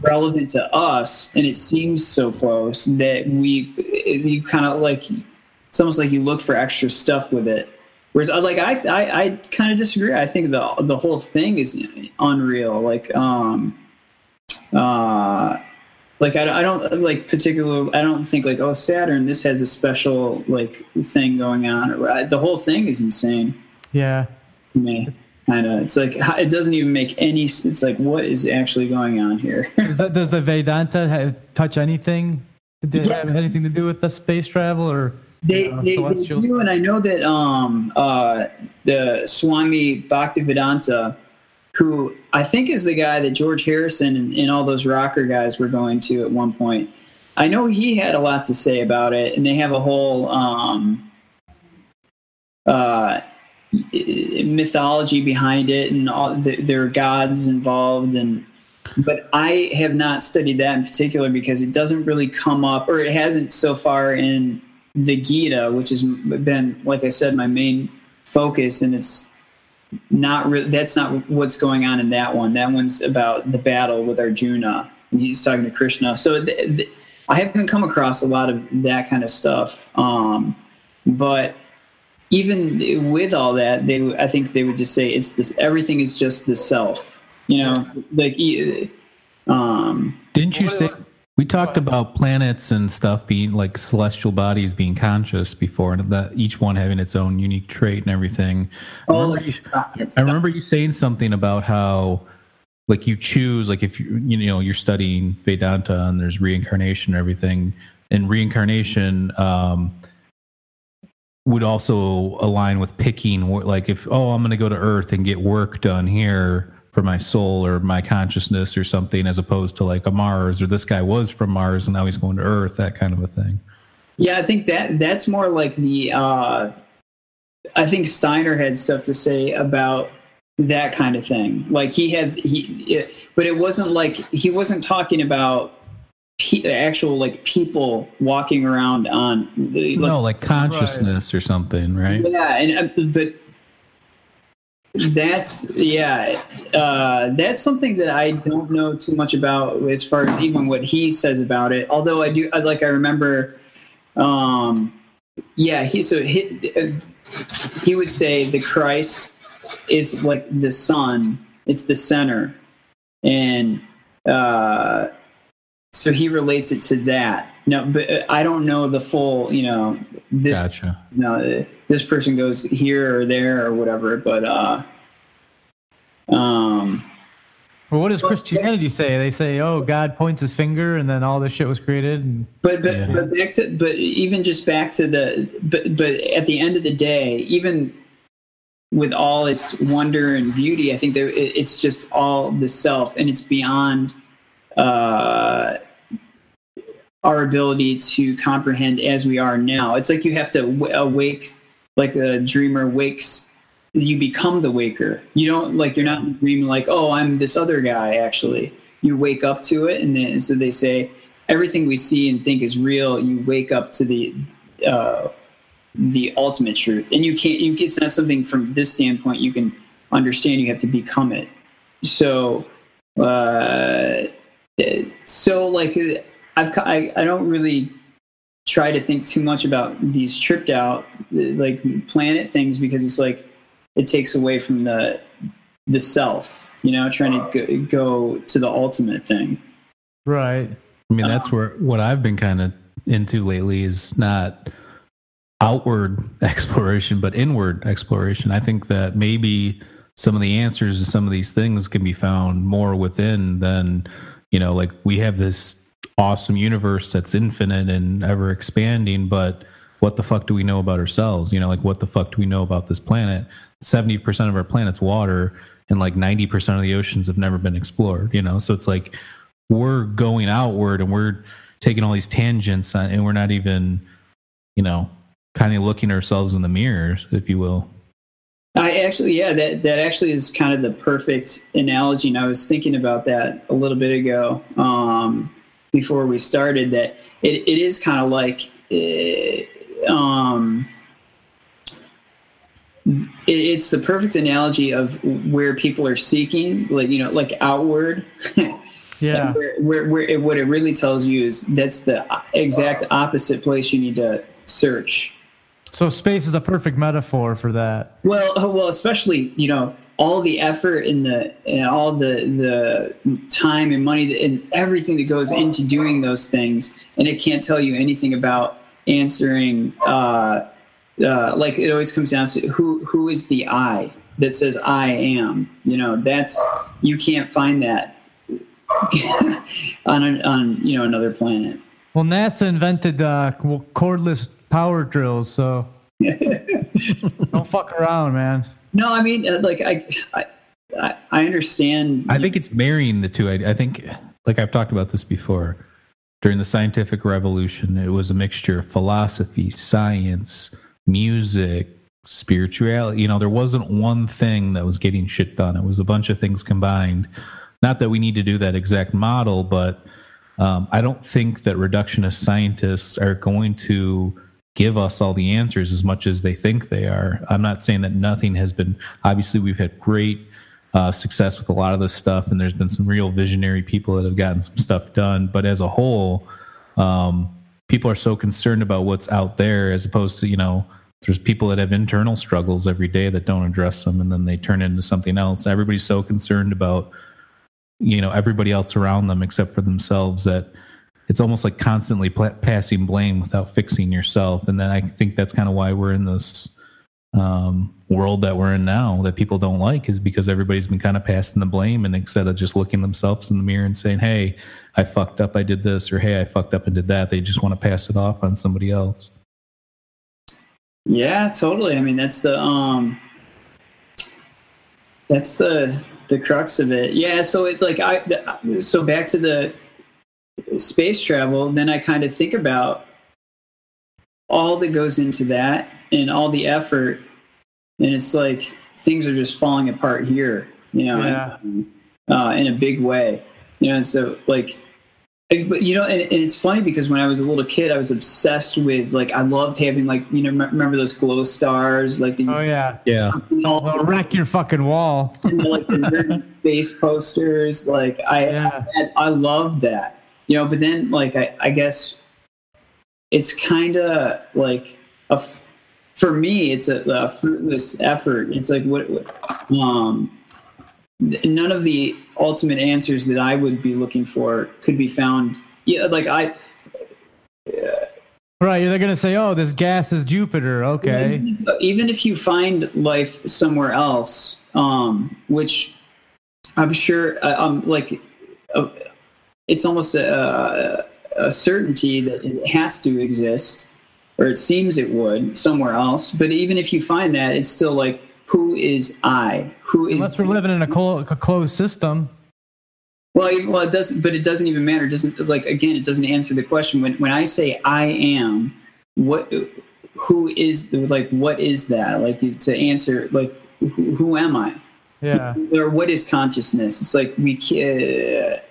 relevant to us, and it seems so close that we you kind of like it's almost like you look for extra stuff with it. Whereas, uh, like I, I, I kind of disagree. I think the the whole thing is unreal. Like, um, uh, like I, don't- I don't like particular. I don't think like oh Saturn, this has a special like thing going on. Or I, the whole thing is insane Yeah. to me. Kind of, it's like it doesn't even make any. It's like what is actually going on here? <laughs> Does, that, does the Vedanta have, touch anything? Did it Yeah. have anything to do with the space travel or? They, uh, they, they do, and I know that um, uh, the Swami Bhaktivedanta, who I think is the guy that George Harrison and, and all those rocker guys were going to at one point. I know he had a lot to say about it, and they have a whole um, uh, mythology behind it, and all the, there are gods involved, and but I have not studied that in particular because it doesn't really come up, or it hasn't so far in the Gita, which has been, like I said, my main focus, and it's not really. That's not what's going on in that one. That one's about the battle with Arjuna, and he's talking to Krishna. So th- th- I haven't come across a lot of that kind of stuff, um, but even with all that, they I think they would just say it's this. Everything is just the self. You know, like e- um, Didn't you say about- we talked about planets and stuff being like celestial bodies being conscious before, and that each one having its own unique trait and everything? I Oh, remember, you, I remember you saying something about how, like, you choose, like, if you you know you're studying Vedanta and there's reincarnation and everything, and reincarnation um, would also align with picking, like, if oh, I'm going to go to Earth and get work done here for my soul or my consciousness or something, as opposed to like a Mars or this guy was from Mars and now he's going to Earth, that kind of a thing. Yeah, I think that that's more like the. Uh, I think Steiner had stuff to say about that kind of thing. Like he had he, it, but it wasn't like he wasn't talking about pe- actual like people walking around on. no, like consciousness or something, right? yeah, and uh, but that's yeah, uh, that's something that I don't know too much about as far as even what he says about it. Although I do, like I remember, um, yeah, he so he uh, he would say the Christ is like the sun; it's the center, and uh, so he relates it to that. No, but uh, I don't know the full, you know, this Gotcha. no, uh, this person goes here or there or whatever. But uh, um, Well, what does Christianity say? They say, "Oh, God points His finger, and then all this shit was created." And but but Yeah. but back to but even just back to the but but at the end of the day, even with all its wonder and beauty, I think there it- it's just all the self, and it's beyond uh, our ability to comprehend as we are now. It's like you have to w- awake, like a dreamer wakes. You become the waker. You don't like you're not dreaming like, oh, I'm this other guy. Actually, you wake up to it, and then so they say everything we see and think is real. You wake up to the uh, the ultimate truth, and you can't. You not something from this standpoint you can understand. You have to become it. So, uh, so like I've I, I don't really try to think too much about these tripped out like planet things because it's like it takes away from the the self you know trying to go, go to the ultimate thing right, I mean, that's um, where what I've been kind of into lately is not outward <laughs> exploration, but inward exploration. I think that maybe some of the answers to some of these things can be found more within than you know like we have this awesome universe that's infinite and ever expanding but what the fuck do we know about ourselves? You know like what the fuck do we know about this planet? 70% of our planet's water and like 90% of the oceans have never been explored you know? So it's like we're going outward and we're taking all these tangents and we're not even you know kind of looking ourselves in the mirrors if you will. I actually, yeah, that that actually is kind of the perfect analogy, and I was thinking about that a little bit ago. Um, before we started. That it, it is kind of like, uh, um, it, it's the perfect analogy of where people are seeking, like you know, like outward. <laughs> Yeah. where, where, where, what it really tells you is that's the exact opposite place you need to search so space is a perfect metaphor for that. Well, uh, well, especially you know all the effort and the and all the the time and money and everything that goes into doing those things, and it can't tell you anything about answering. Uh, uh, like it always comes down to who who is the I that says I am. You know, that's you can't find that <laughs> on an, on you know another planet. Well, NASA invented uh, cordless power drills, so <laughs> don't fuck around, man. No, I mean, uh, like I, I, I understand. I think it's marrying the two. I, I think, like I've talked about this before, during the scientific revolution, it was a mixture of philosophy, science, music, spirituality. You know, there wasn't one thing that was getting shit done. It was a bunch of things combined. Not that we need to do that exact model, but um, I don't think that reductionist scientists are going to give us all the answers as much as they think they are. I'm not saying that nothing has been, obviously, we've had great uh, success with a lot of this stuff, and there's been some real visionary people that have gotten some stuff done. But as a whole, um, people are so concerned about what's out there as opposed to, you know, there's people that have internal struggles every day that don't address them and then they turn into something else. Everybody's so concerned about, you know, everybody else around them except for themselves that it's almost like constantly pl- passing blame without fixing yourself. And then I think that's kind of why we're in this um, world that we're in now that people don't like is because everybody's been kind of passing the blame and instead of just looking themselves in the mirror and saying, Hey, I fucked up. I did this or, Hey, I fucked up and did that. They just want to pass it off on somebody else. Yeah, totally. I mean, that's the, um, that's the, the crux of it. Yeah. So it like, I, so back to the, space travel, then I kind of think about all that goes into that and all the effort. And it's like things are just falling apart here, you know, yeah. and, uh, in a big way. You know, and so like, but you know, and, and, it's funny because when I was a little kid, I was obsessed with like I loved having like you know remember those glow stars like the oh yeah yeah <laughs> well, wreck your fucking wall <laughs> and, like the space posters like I yeah. I, I loved that you know but then like i, I guess it's kind of like a for me it's a, a, fruitless effort it's like what, what um none of the ultimate answers that i would be looking for could be found yeah like i Right, they're gonna say, "Oh, this gas is Jupiter." Okay. Even if you find life somewhere else, um, which I'm sure, uh, um, like, uh, it's almost a, a certainty that it has to exist, or it seems it would somewhere else. But even if you find that, it's still like, who is I? Who is? Unless we're living in a, co- a closed system. Well, well, it doesn't. But it doesn't even matter. It doesn't like again. It doesn't answer the question. When when I say I am, what? Who is like? What is that? Like to answer like who, who am I? Yeah. Or what is consciousness? It's like we can't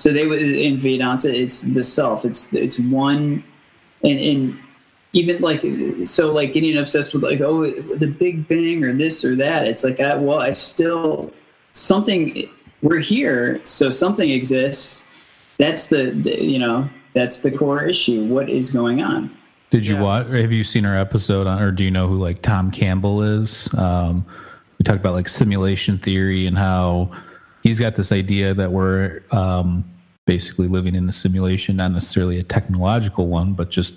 so they would in Vedanta, it's the self. It's it's one, and, and even like so like getting obsessed with like oh the Big Bang or this or that. It's like I, well I still something. We're here, so something exists. That's the, the you know that's the core issue. What is going on? Did you yeah. watch? Have you seen our episode on, or do you know who like Tom Campbell is? Um, we talked about like simulation theory and how he's got this idea that we're um, basically living in a simulation, not necessarily a technological one, but just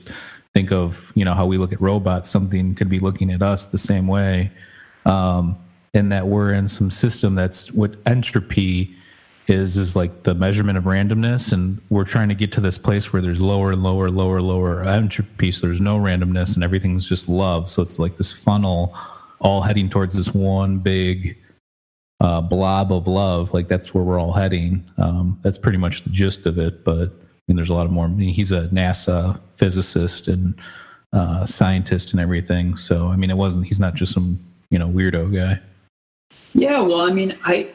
think of you know how we look at robots. Something could be looking at us the same way. Um, and that we're in some system that's what entropy is is like the measurement of randomness and we're trying to get to this place where there's lower and lower lower lower entropy so there's no randomness and everything's just love so it's like this funnel all heading towards this one big uh, blob of love like that's where we're all heading. Um, that's pretty much the gist of it but i mean there's a lot of more. I mean, he's a nasa physicist and uh, scientist and everything so i mean it wasn't he's not just some you know weirdo guy. Yeah, well, I mean, I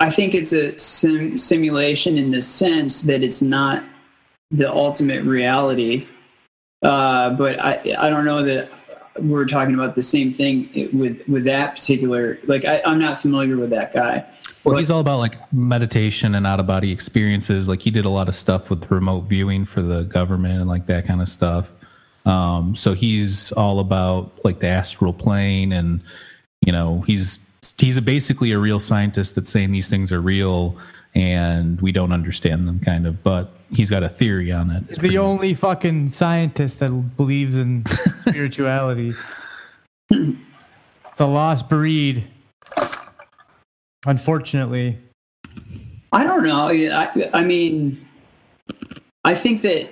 I think it's a sim- simulation in the sense that it's not the ultimate reality. Uh, but I I don't know that we're talking about the same thing with with that particular. Like I, I'm not familiar with that guy. Well, But- he's all about like meditation and out of body experiences. Like he did a lot of stuff with remote viewing for the government and like that kind of stuff. Um, so he's all about like the astral plane and you know he's he's a, basically a real scientist that's saying these things are real and we don't understand them kind of but he's got a theory on it He's the only fucking scientist that believes in <laughs> spirituality. It's a lost breed. Unfortunately. I don't know. I, I mean, I think that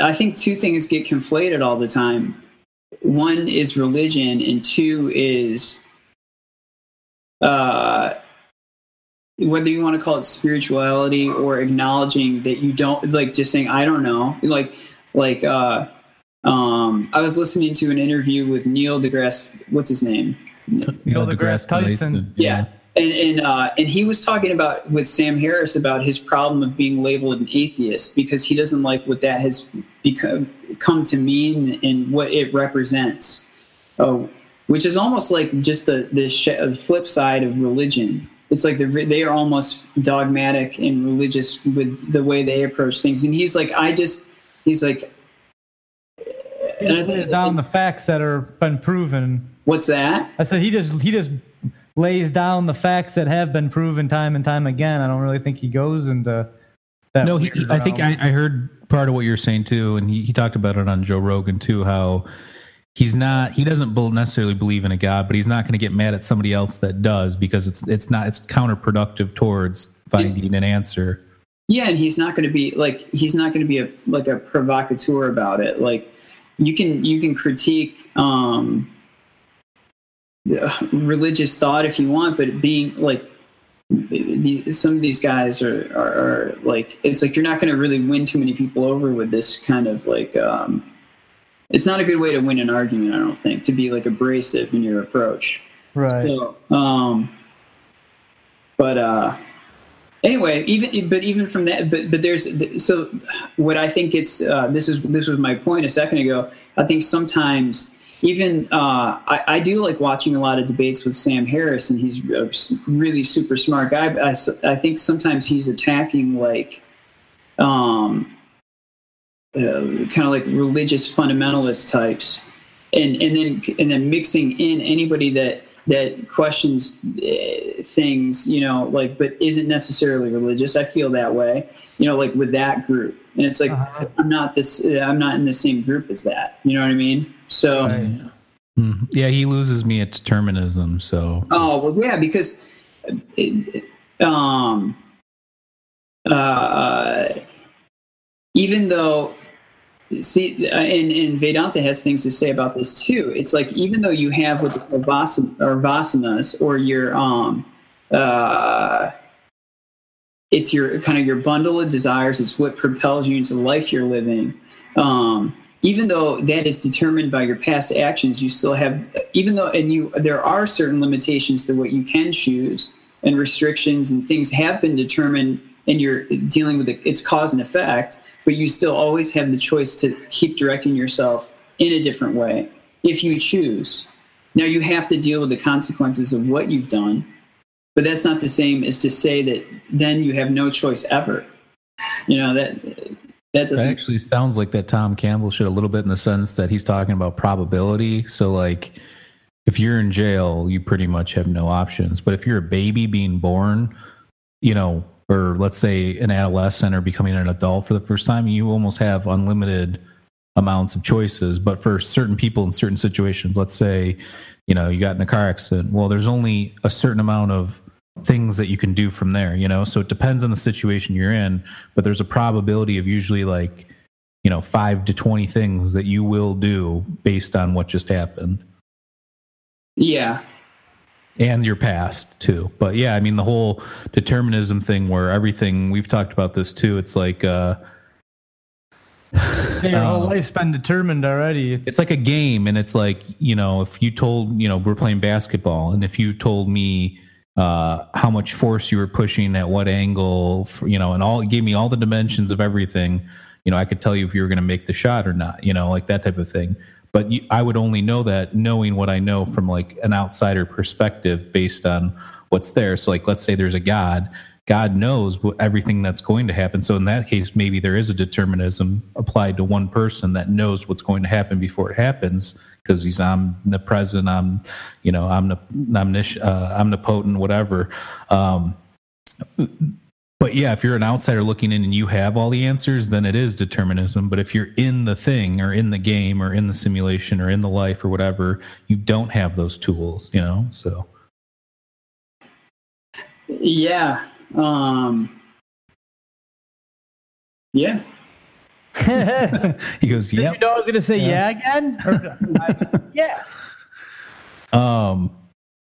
I think two things get conflated all the time. One is religion, and two is uh, whether you want to call it spirituality or acknowledging that you don't like just saying I don't know. Like like uh, um, I was listening to an interview with Neil deGrasse. What's his name? Neil deGrasse Tyson. Yeah. and and uh, and he was talking about with Sam Harris about his problem of being labeled an atheist because he doesn't like what that has become come to mean and what it represents. Oh, which is almost like just the the, sh- the flip side of religion. It's like they're they are almost dogmatic and religious with the way they approach things. And he's like, I just he's like, He and I just think- lays down the facts that are been proven. what's that? I said he just he just lays down the facts that have been proven time and time again. I don't really think he goes into that. no, he, I think I. I heard part of what you're saying too, and he, he talked about it on Joe Rogan too. How he's not he doesn't necessarily believe in a god, but he's not going to get mad at somebody else that does because it's it's not it's counterproductive towards finding an answer. Yeah, and he's not going to be like he's not going to be a like a provocateur about it. Like you can you can critique um <sighs> religious thought if you want, but being like these some of these guys are, are, are like it's like you're not going to really win too many people over with this kind of like um it's not a good way to win an argument i don't think to be like abrasive in your approach right. so, um, but uh, anyway, even but even from that, but but there's so what I think it's uh, this is this was my point a second ago. I think sometimes even uh, I, I do like watching a lot of debates with Sam Harris, and he's a really super smart guy. But I, I think sometimes he's attacking like um, uh, kind of like religious fundamentalist types and and then and then mixing in anybody that that questions uh, things you know like but isn't necessarily religious i feel that way you know like with that group and it's like Uh-huh. i'm not this uh, i'm not in the same group as that you know what i mean so Right. Mhm. Yeah, he loses me at determinism. So Oh well, yeah, because it, um, uh, even though see, and, and Vedanta has things to say about this too. It's like even though you have what they call vasana, or vasanas or your um, uh, it's your kind of your bundle of desires. It's what propels you into the life you're living. Um, even though that is determined by your past actions, you still have, even though, and you, there are certain limitations to what you can choose and restrictions and things have been determined and you're dealing with it, its cause and effect, but you still always have the choice to keep directing yourself in a different way if you choose. Now you have to deal with the consequences of what you've done, but that's not the same as to say that then you have no choice ever. You know, that, that that doesn't. actually sounds like that Tom Campbell should a little bit in the sense that he's talking about probability. So like if you're in jail, you pretty much have no options. But if you're a baby being born, you know, or let's say an adolescent or becoming an adult for the first time, you almost have unlimited amounts of choices. But for certain people in certain situations, let's say, you know, you got in a car accident. Well, there's only a certain amount of things that you can do from there, you know? So it depends on the situation you're in, but there's a probability of usually like, you know, five to 20 things that you will do based on what just happened. Yeah. And your past too. But yeah, I mean, the whole determinism thing where everything, we've talked about this too. It's like, uh, Your whole Um, life's been determined already. it's like a game and it's like you know if you told you know we're playing basketball and if you told me uh how much force you were pushing at what angle for, you know and all it gave me all the dimensions of everything you know i could tell you if you were going to make the shot or not you know like that type of thing but you, i would only know that knowing what i know from like an outsider perspective based on what's there. So like let's say there's a god. God knows everything that's going to happen. So in that case maybe there is a determinism applied to one person that knows what's going to happen before it happens because he's omnipresent i'm you know omnis, uh, omnipotent whatever. Um, but yeah, if you're an outsider looking in and you have all the answers, then it is determinism. But if you're in the thing or in the game or in the simulation or in the life or whatever, you don't have those tools, you know? So Yeah. Um, yeah. <laughs> he goes, yeah. Yep. you know I was gonna say yeah, Yeah. again? Or- <laughs> yeah. Um,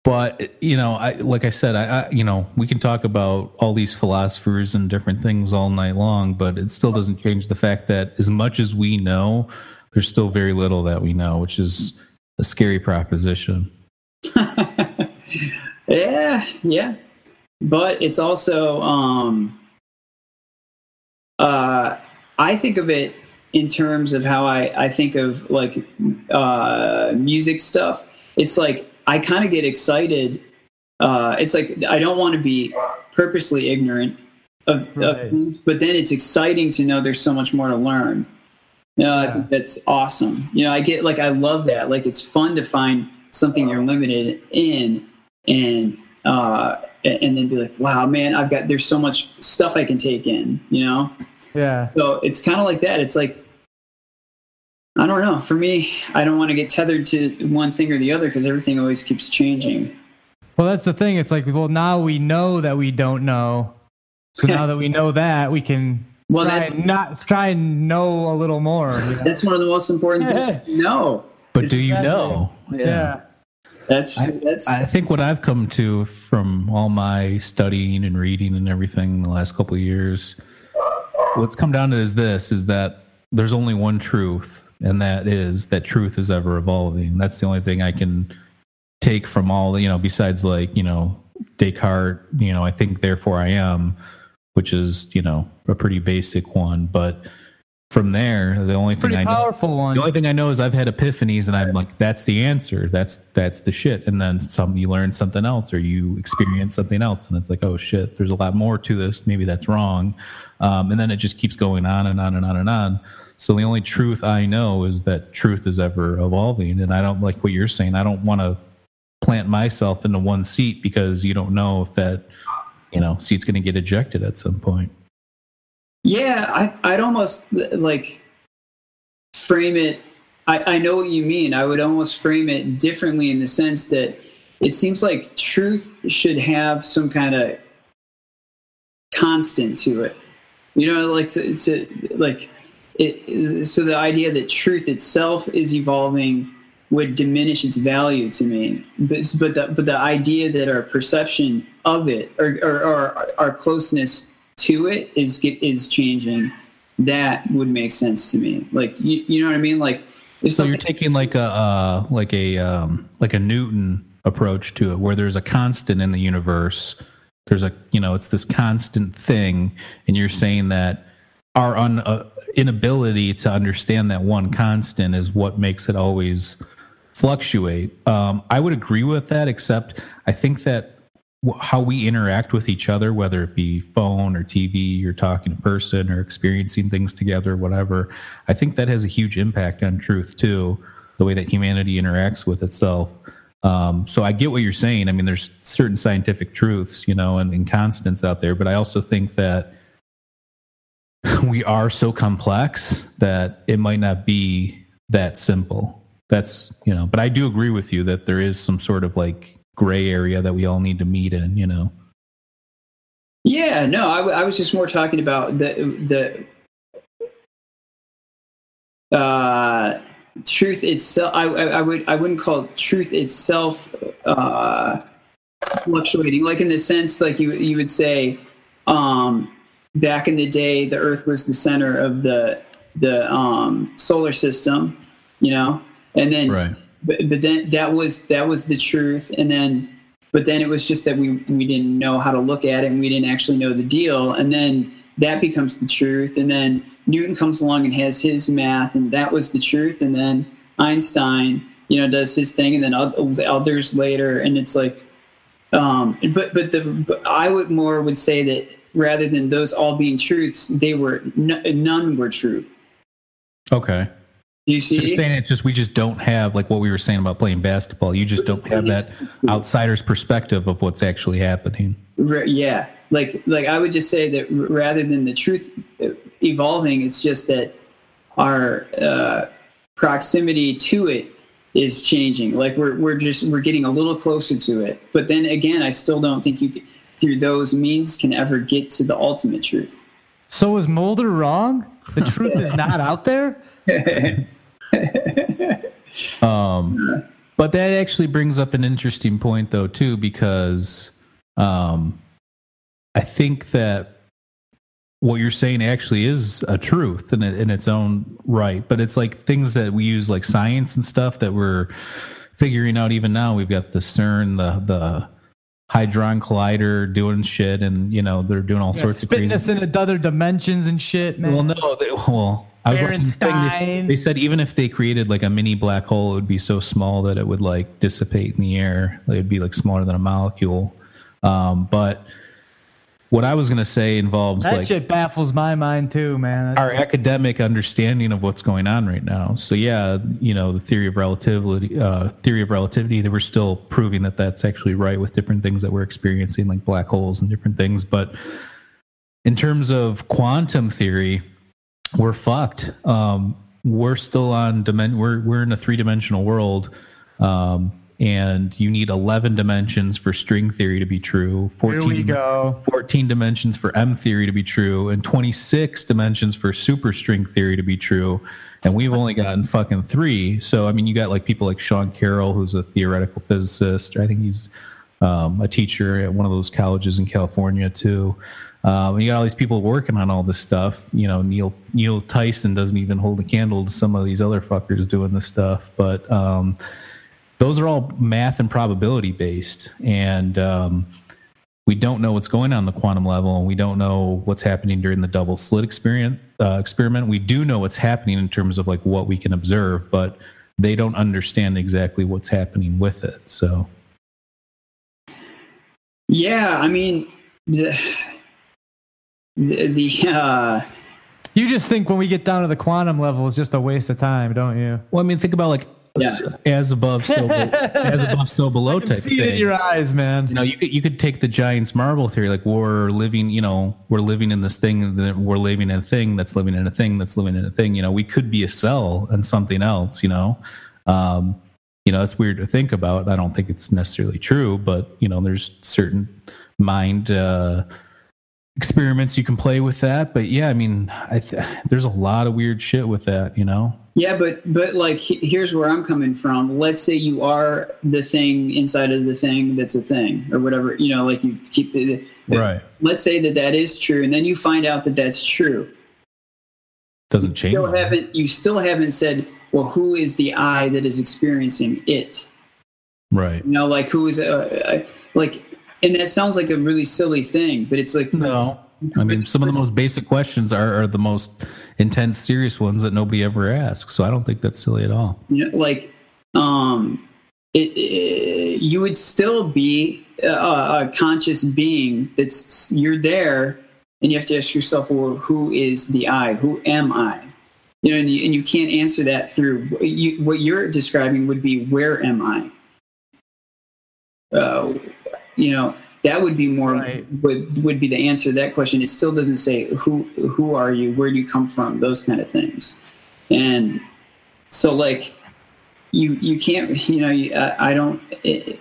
but you know, I like I said, I, I you know we can talk about all these philosophers and different things all night long, but it still doesn't change the fact that as much as we know, there's still very little that we know, which is a scary proposition. <laughs> yeah, yeah. But it's also um uh I think of it in terms of how I, I think of like uh music stuff. It's like I kind of get excited. Uh it's like I don't want to be purposely ignorant of, Right. of things, but then it's exciting to know there's so much more to learn. You know, I Yeah. think that's awesome. You know, I get like I love that. Like it's fun to find something you're limited in and uh and and then be like, wow, man, I've got there's so much stuff I can take in, you know? Yeah. So it's kind of like that. It's like I don't know. For me, I don't want to get tethered to one thing or the other because everything always keeps changing. Well, that's the thing. It's like, well, now we know that we don't know. So now that we know that, we can Well, try that, and not try and know a little more. You <laughs> know? that's one of the most important things. No, know. But do you Exactly. know? yeah. That's I- that's I think what I've come to from all my studying and reading and everything the last couple of years, what's come down to is this: is that there's only one truth, and that is that truth is ever evolving. That's the only thing I can take from all you know. Besides, like you know, Descartes, you know, I think therefore I am, which is you know a pretty basic one, but from there, the only thing Pretty I know. powerful one. The only thing I know is I've had epiphanies, and I'm like, "That's the answer. That's that's the shit." And then some, you learn something else, or you experience something else, and it's like, "Oh shit, there's a lot more to this. Maybe that's wrong." Um, and then it just keeps going on and on and on and on. So the only truth I know is that truth is ever evolving, and I don't like what you're saying. I don't want to plant myself into one seat because you don't know if that you know seat's going to get ejected at some point. Yeah, I, I'd almost like frame it. I, I know what you mean. I would almost frame it differently in the sense that it seems like truth should have some kind of constant to it. You know, like to, to like it. So the idea that truth itself is evolving would diminish its value to me. But but the, but the idea that our perception of it or, or, or our closeness to it is is changing. That would make sense to me. Like you, you know what I mean? Like if So you're taking like a uh, like a um, like a Newton approach to it, where there's a constant in the universe. There's a you know it's this constant thing, and you're saying that our un, uh, inability to understand that one constant is what makes it always fluctuate. Um, I would agree with that, except I think that wh- how we interact with each other, whether it be phone or TV or talking to person or experiencing things together, whatever, I think that has a huge impact on truth too, the way that humanity interacts with itself. Um, so I get what you're saying. I mean, there's certain scientific truths, you know, and, and constants out there, but I also think that we are so complex that it might not be that simple. That's you know, but I do agree with you that there is some sort of like gray area that we all need to meet in. You know. Yeah, no, I, was just more talking about the the uh, truth itself. I, I, I would I wouldn't call truth itself uh, fluctuating, like in the sense like you you would say um, back in the day the Earth was the center of the the um, solar system, you know, and then Right. but, but then that was that was the truth. And then but then it was just that we we didn't know how to look at it and we didn't actually know the deal. And then that becomes the truth. And then newton comes along and has his math and that was the truth. And then einstein you know does his thing and then others later. And it's like um but but the but i would more would say that rather than those all being truths they were n- none were true Okay. do you So you're saying it's just we just don't have like what we were saying about playing basketball. You just don't have that outsider's perspective of what's actually happening. R- yeah like like i would just say that r- rather than the truth evolving it's just that our uh, proximity to it is changing like we're we're just we're getting a little closer to it but then again i still don't think you c- through those means can ever get to the ultimate truth So is Mulder wrong? The truth is not out there. <laughs> Um, but that actually brings up an interesting point, though, too, because um, I think that what you're saying actually is a truth in, in its own right. But it's like things that we use, like science and stuff, that we're figuring out even now. We've got the CERN, the the Hadron Collider doing shit, and you know they're doing all Yeah, sorts of crazy. us into other dimensions and shit, man. Well, no, they, well, I was watching this thing. They, they said even if they created like a mini black hole, it would be so small that it would like dissipate in the air. It would be like smaller than a molecule. Um, but what I was going to say involves that like shit baffles my mind too, man. our academic understanding of what's going on right now. So yeah, you know, the theory of relativity, uh, theory of relativity, they were still proving that that's actually right with different things that we're experiencing, like black holes and different things. But in terms of quantum theory, we're fucked. Um, we're still on dimen- we're we're in a three dimensional world. Um, and you need 11 dimensions for string theory to be true. 14 Here we go. 14 dimensions for M theory to be true and 26 dimensions for superstring theory to be true. And we've only gotten fucking three. So, I mean, you got like people like Sean Carroll, who's a theoretical physicist. I think he's um, a teacher at one of those colleges in California, too. Um, and you got all these people working on all this stuff. You know, Neil Neil Tyson doesn't even hold a candle to some of these other fuckers doing this stuff. But um, those are all math and probability based. And um, we don't know what's going on in the quantum level and we don't know what's happening during the double slit experiment uh, experiment we do know what's happening in terms of like what we can observe but they don't understand exactly what's happening with it so yeah i mean the the, the uh You just think when we get down to the quantum level, it's just a waste of time, don't you? well i mean think about like Yeah. as above so be- as <laughs> above so below type see it in thing. your eyes, man. you know you could you could take the giants marble theory like we're living you know we're living in this thing and we're living in a thing that's living in a thing that's living in a thing you know we could be a cell and something else you know um you know it's weird to think about i don't think it's necessarily true but you know there's certain mind uh experiments you can play with that but yeah i mean i th- there's a lot of weird shit with that you know Yeah, but but like here's where I'm coming from. Let's say you are the thing inside of the thing that's a thing or whatever. You know, like you keep the. the right Let's say that that is true, and then you find out that that's true. doesn't change Still haven't you still haven't said, well, who is the I that is experiencing it? right You know, like who is uh, uh, like, and that sounds like a really silly thing, but it's like No. I mean, some of the most basic questions are, are the most intense, serious ones that nobody ever asks. So I don't think that's silly at all. know, like um it, it you would still be a, a conscious being that's you're there and you have to ask yourself well who is the i who am i you know and you, and you can't answer that through you, what you're describing would be where am i uh, you know that would be more Right. would would be the answer to that question. It still doesn't say who who are you, where do you come from, those kind of things, and so like you you can't you know you, I, I don't it,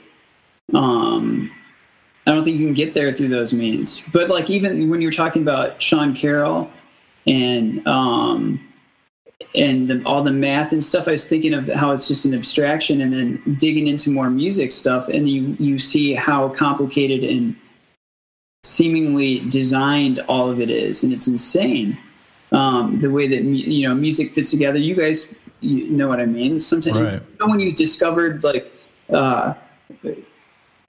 um I don't think you can get there through those means. But like even when you're talking about Sean Carroll and um and the, all the math and stuff, I was thinking of how it's just an abstraction, and then digging into more music stuff, and you you see how complicated and seemingly designed all of it is, and it's insane. Um, the way that you know music fits together. You guys, you know what I mean. Sometimes Right. you know when you discovered like uh,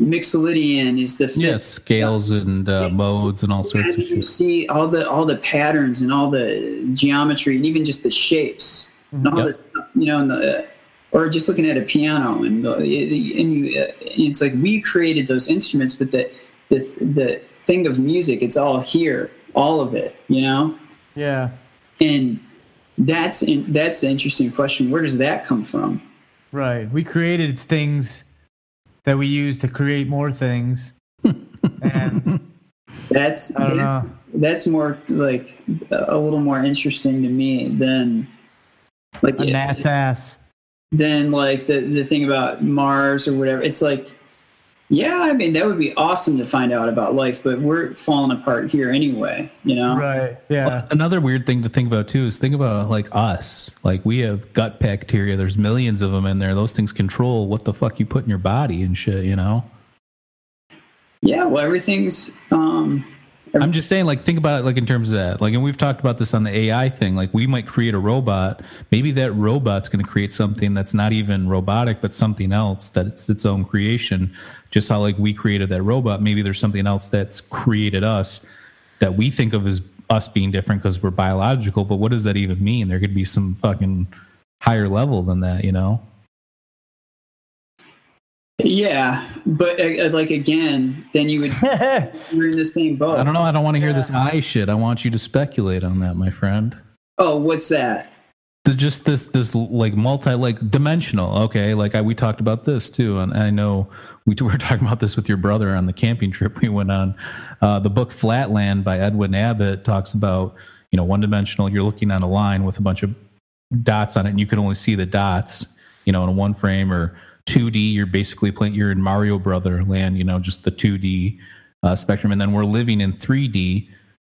Mixolydian is the fifth Yeah, scales and uh, modes and all sorts and of you shit. see all the all the patterns and all the geometry and even just the shapes and all Yep. this stuff, you know, and the, or just looking at a piano and the, and you, uh, it's like we created those instruments, but the the the thing of music, it's all here, all of it, you know, Yeah. and that's in, that's the interesting question. Where does that come from? Right. We created things that we use to create more things. and <laughs> That's that's, that's more like a little more interesting to me than like A gnat's ass. than like the the thing about Mars or whatever. It's like, yeah, I mean that would be awesome to find out about life, but we're falling apart here anyway. You know, Right. Yeah. Another weird thing to think about too is think about like us. Like we have gut bacteria. There's millions of them in there. Those things control what the fuck you put in your body and shit. You know. yeah. Well, everything's. um I'm just saying, like, think about it, like in terms of that. Like, and we've talked about this on the AI thing. Like, we might create a robot. Maybe that robot's going to create something that's not even robotic, but something else that it's its own creation. Just how like we created that robot. Maybe there's something else that's created us that we think of as us being different because we're biological. But what does that even mean? There could be some fucking higher level than that, you know? Yeah, but uh, like again, then you would <laughs> you're in the same boat. I don't know. I don't want to hear this I shit. I want you to speculate on that, my friend. Oh, what's that? the, just this this like multi like dimensional okay like I, we talked about this too and i know we <laughs> were talking about this with your brother on the camping trip we went on uh, the book flatland by edwin abbott talks about you know one dimensional you're looking at a line with a bunch of dots on it and you can only see the dots you know in one frame or 2d you're basically playing you're in mario brother land you know just the 2d uh, spectrum and then we're living in 3d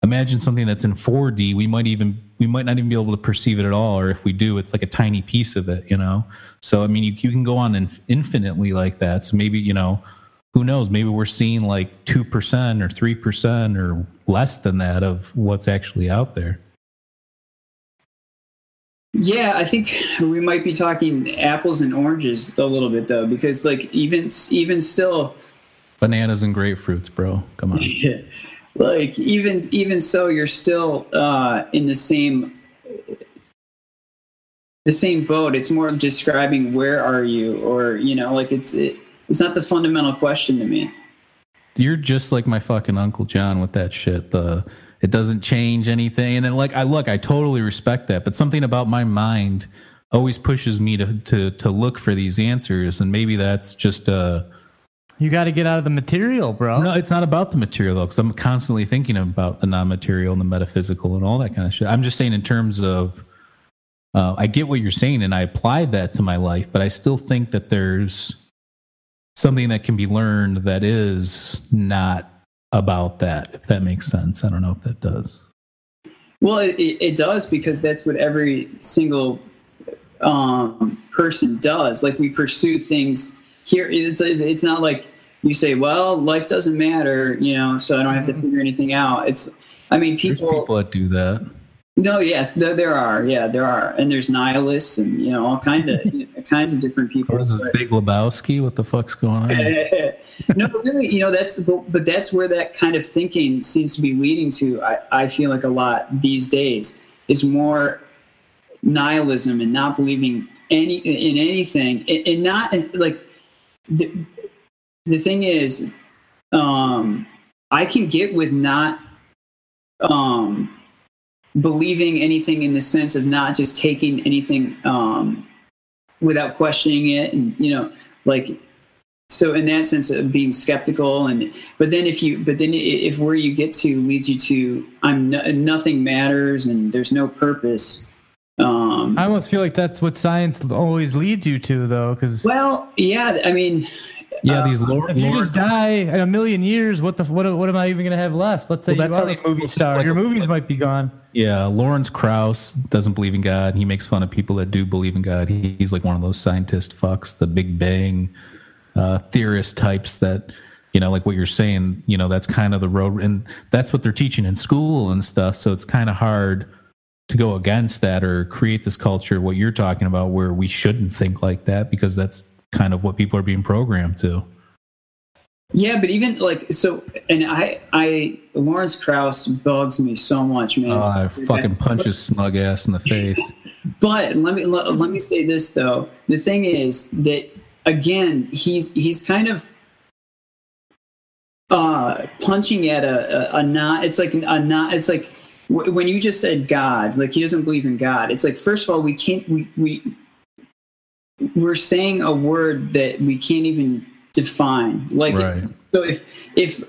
imagine something that's in 4D. We might even we might not even be able to perceive it at all, or if we do, it's like a tiny piece of it, you know. So I mean, you, you can go on inf- infinitely like that. So maybe you know, who knows? Maybe we're seeing like two percent or three percent or less than that of what's actually out there. Yeah, I think we might be talking apples and oranges a little bit though, because like even even still, Bananas and grapefruits, bro. Come on. <laughs> like even even so, you're still uh, in the same the same boat. It's more of describing where are you, or you know, like it's it, it's not the fundamental question to me. You're just like my fucking uncle John with that shit. The it doesn't change anything, and then like I look, I totally respect that, but something about my mind always pushes me to to to look for these answers, and maybe that's just uh You got to get out of the material, bro. no, it's not about the material though, because I'm constantly thinking about the non-material and the metaphysical and all that kind of shit. I'm just saying in terms of, uh, I get what you're saying, and I applied that to my life, but I still think that there's something that can be learned that is not about that. If that makes sense, I don't know if that does. Well, it, it does because that's what every single um, person does. Like we pursue things here. It's it's not like you say, "Well, life doesn't matter," you know, so I don't have to figure anything out. It's, I mean, There's people. people that do that. No, yes, there, there are. Yeah, there are, and there's nihilists and you know all kind of <laughs> kinds of different people. What is this Big Lebowski? What the fuck's going on? <laughs> no, but really, you know, that's but, but that's where that kind of thinking seems to be leading to. I, I feel like a lot these days is more nihilism and not believing any in anything, and, and not like the, the thing is, um, I can get with not um, believing anything in the sense of not just taking anything um, without questioning it, and you know, like so in that sense of being skeptical and but then if you but then if where you get to leads you to i'm no, nothing matters and there's no purpose um I almost feel like that's what science always leads you to, though, because well yeah i mean Yeah, uh, these lore. if you just die in a million years, what the what, what am I even gonna have left? Let's say Well, that's how these movie star. like- Your movies might be gone. Yeah, Lawrence Krauss doesn't believe in God. He makes fun of people that do believe in God. He, he's like one of those scientist fucks, the Big Bang uh, theorist types that, you know, like what you're saying, you know, that's kind of the road. And that's what they're teaching in school and stuff. So it's kind of hard to go against that or create this culture, what you're talking about, where we shouldn't think like that because that's kind of what people are being programmed to. yeah but even like so and i i lawrence krauss bugs me so much man Uh, I fucking punch his smug ass in the <laughs> face. But let me let, let me say this though. The thing is that again, he's he's kind of uh punching at a a, a not. It's like a not. It's like w- when you just said God, like he doesn't believe in God. It's like first of all, we can't we we we're saying a word that we can't even define. Like Right. so if if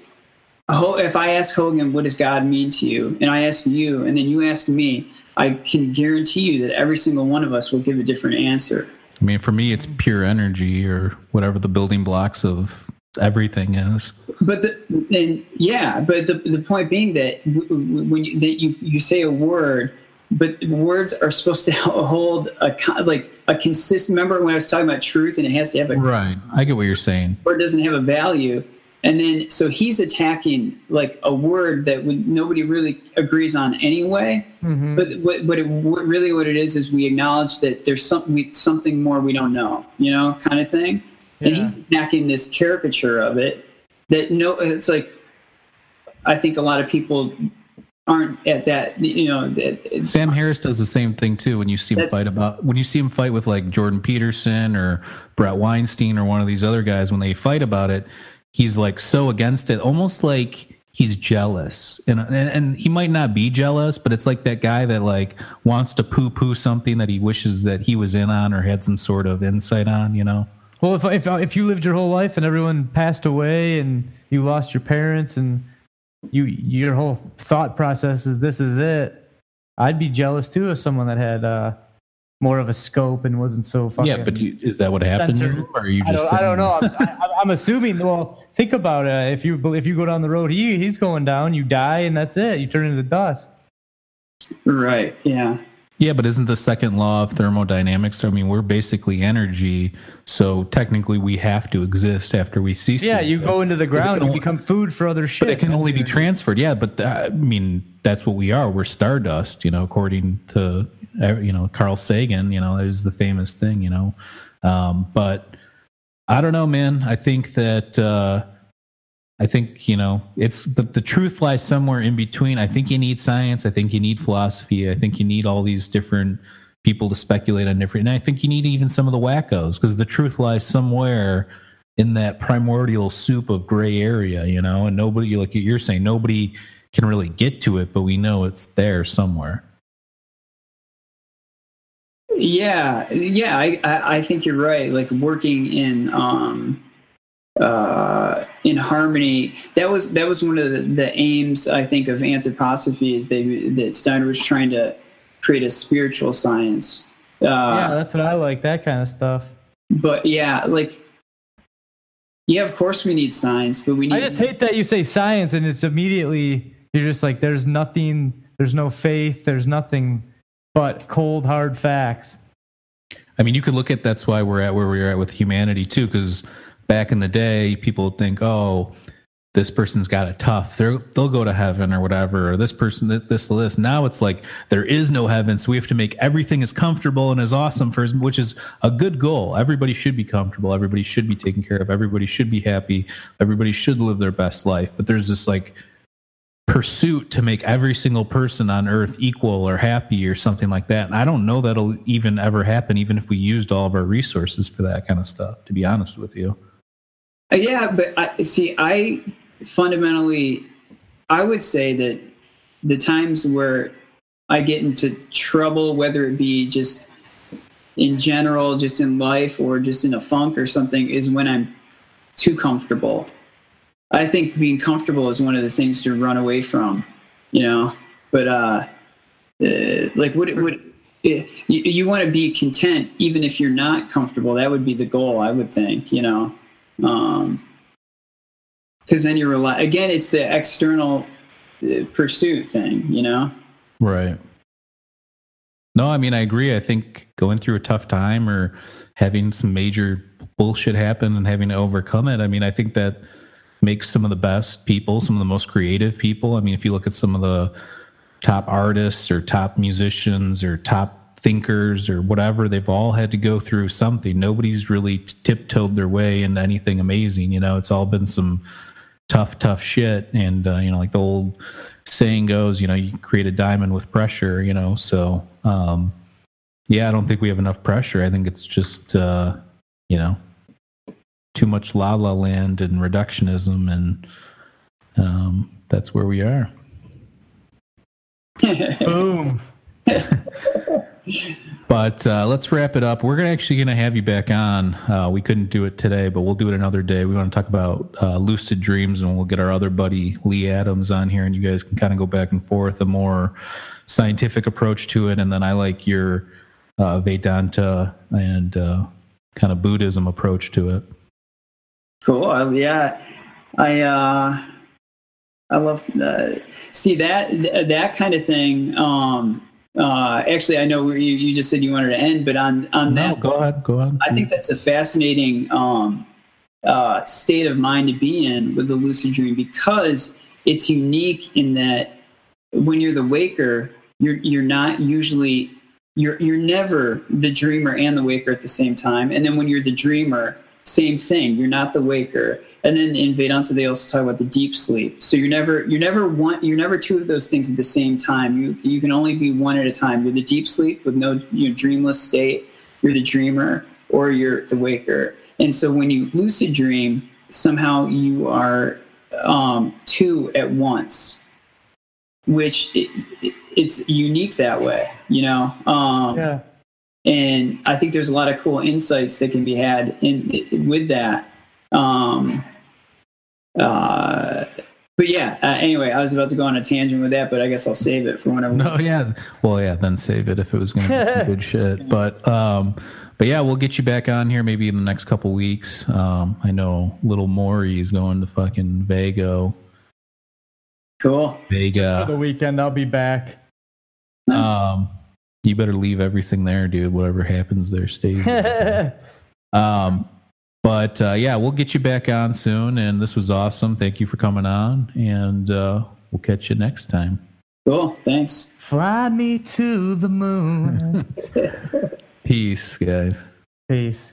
if I ask Hogan, what does God mean to you? And I ask you, and then you ask me, I can guarantee you that every single one of us will give a different answer. I mean, for me, it's pure energy or whatever the building blocks of everything is. But the, and yeah, but the, the point being that when you, that you, you say a word, but words are supposed to <laughs> hold a like a consistent. Remember when I was talking about truth, and it has to have a Right. I get what you're saying. word doesn't have a value. And then, so he's attacking like a word that would, nobody really agrees on anyway. Mhm. But what, what, it, what really what it is is we acknowledge that there's something we, something more we don't know, you know, kind of thing. And he's attacking this caricature of it that no, it's like I think a lot of people aren't at that, you know. That, Sam Harris does the same thing too. When you see him fight about, when you see him fight with like Jordan Peterson or Brett Weinstein or one of these other guys, when they fight about it, he's like so against it, almost like he's jealous. And and, and he might not be jealous, but it's like that guy that like wants to poo poo something that he wishes that he was in on or had some sort of insight on. You know. Well, if if if you lived your whole life and everyone passed away and you lost your parents and you your whole thought process is this is it, I'd be jealous too of someone that had uh, more of a scope and wasn't so fucking. yeah, but you, is that what happened? to Center. Or are you I just? don't, I don't know. I'm, I, I'm assuming. Well, think about it. If you if you go down the road, he he's going down. You die, and that's it. You turn into dust. right. Yeah. Yeah, but isn't the second law of thermodynamics? I mean, we're basically energy, so technically we have to exist after we cease. Yeah, you go into the ground, and become food for other shit. But it can only be transferred. Yeah, but uh, I mean, that's what we are. We're stardust. You know, according to uh, you know Carl Sagan. You know, it was the famous thing. You know, um, but I don't know, man. I think that. Uh, I think you know it's the, the truth lies somewhere in between. I think you need science. I think you need philosophy. I think you need all these different people to speculate on different. And I think you need even some of the wackos because the truth lies somewhere in that primordial soup of gray area, you know. And nobody, like you're saying, nobody can really get to it, but we know it's there somewhere. Yeah, yeah, I, I, I think you're right. Like working in um, uh, in harmony. That was that was one of the, the aims I think of anthroposophy is they that Steiner was trying to create a spiritual science. Uh, yeah, that's what I like. That kind of stuff. But yeah, like yeah, of course we need science, but we need. I just hate that you say science and it's immediately you're just like there's nothing, there's no faith, there's nothing but cold hard facts. I mean, you could look at that's why we're at where we're at with humanity too, because back in the day, people would think, oh, this person's got it tough. They're, they'll go to heaven or whatever, or this person, this, this, this. Now it's like there is no heaven, so we have to make everything as comfortable and as awesome for, which is a good goal. Everybody should be comfortable. Everybody should be taken care of. Everybody should be happy. Everybody should live their best life. But there's this like pursuit to make every single person on earth equal or happy or something like that. And I don't know that'll even ever happen, even if we used all of our resources for that kind of stuff, to be honest with you. Uh, Yeah, but I see. I fundamentally, I would say that the times where I get into trouble, whether it be just in general, just in life, or just in a funk or something, is when I'm too comfortable. I think being comfortable is one of the things to run away from, you know. But uh, uh like, what would you, you want to be content even if you're not comfortable? That would be the goal, I would think, you know. Um, because then you're rely again. It's the external uh, pursuit thing, you know. Right. No, I mean I agree. I think going through a tough time or having some major bullshit happen and having to overcome it. I mean, I think that makes some of the best people, some of the most creative people. I mean, if you look at some of the top artists or top musicians or top thinkers or whatever, they've all had to go through something. Nobody's really tiptoed their way into anything amazing. You know, it's all been some tough, tough shit. And, uh, you know, like the old saying goes, you know, you create a diamond with pressure, you know, so, um, yeah, I don't think we have enough pressure. I think it's just, uh, you know, too much la la land and reductionism, and um, that's where we are. <laughs> Boom. <laughs> but uh, let's wrap it up. We're actually going to have you back on. Uh, we couldn't do it today, but we'll do it another day. We want to talk about uh, lucid dreams, and we'll get our other buddy Lee Adams on here, and you guys can kind of go back and forth a more scientific approach to it. And then I like your uh, Vedanta and uh, kind of Buddhism approach to it. Cool. Yeah, I uh, I love uh, see that that kind of thing. Um, uh, actually, I know you, you just said you wanted to end, but on on no, that, go ahead, go ahead. I think that's a fascinating um, uh, state of mind to be in with the lucid dream because it's unique in that when you're the waker, you're you're not usually you're you're never the dreamer and the waker at the same time, and then when you're the dreamer same thing. You're not the waker. And then in Vedanta, they also talk about the deep sleep. So you're never you're never one you're never two of those things at the same time. You you can only be one at a time. You're the deep sleep with no you know, dreamless state. You're the dreamer, or you're the waker. And so when you lucid dream, somehow you are um, two at once, which it, it, it's unique that way. You know. Um, yeah and I think there's a lot of cool insights that can be had in, in with that. Um, uh, but yeah, uh, anyway, I was about to go on a tangent with that, but I guess I'll save it for whenever. No, yeah, well, yeah, then save it if it was going to be some good <laughs> shit. But, um, but yeah, we'll get you back on here maybe in the next couple weeks. Um, I know little Maury is going to fucking Vago. Cool. Vega. for the weekend, I'll be back. Um, you better leave everything there, dude. Whatever happens there stays. There. <laughs> um, but uh, yeah, we'll get you back on soon. And this was awesome. Thank you for coming on. And uh, we'll catch you next time. Cool. Thanks. Fly me to the moon. <laughs> Peace, guys. Peace.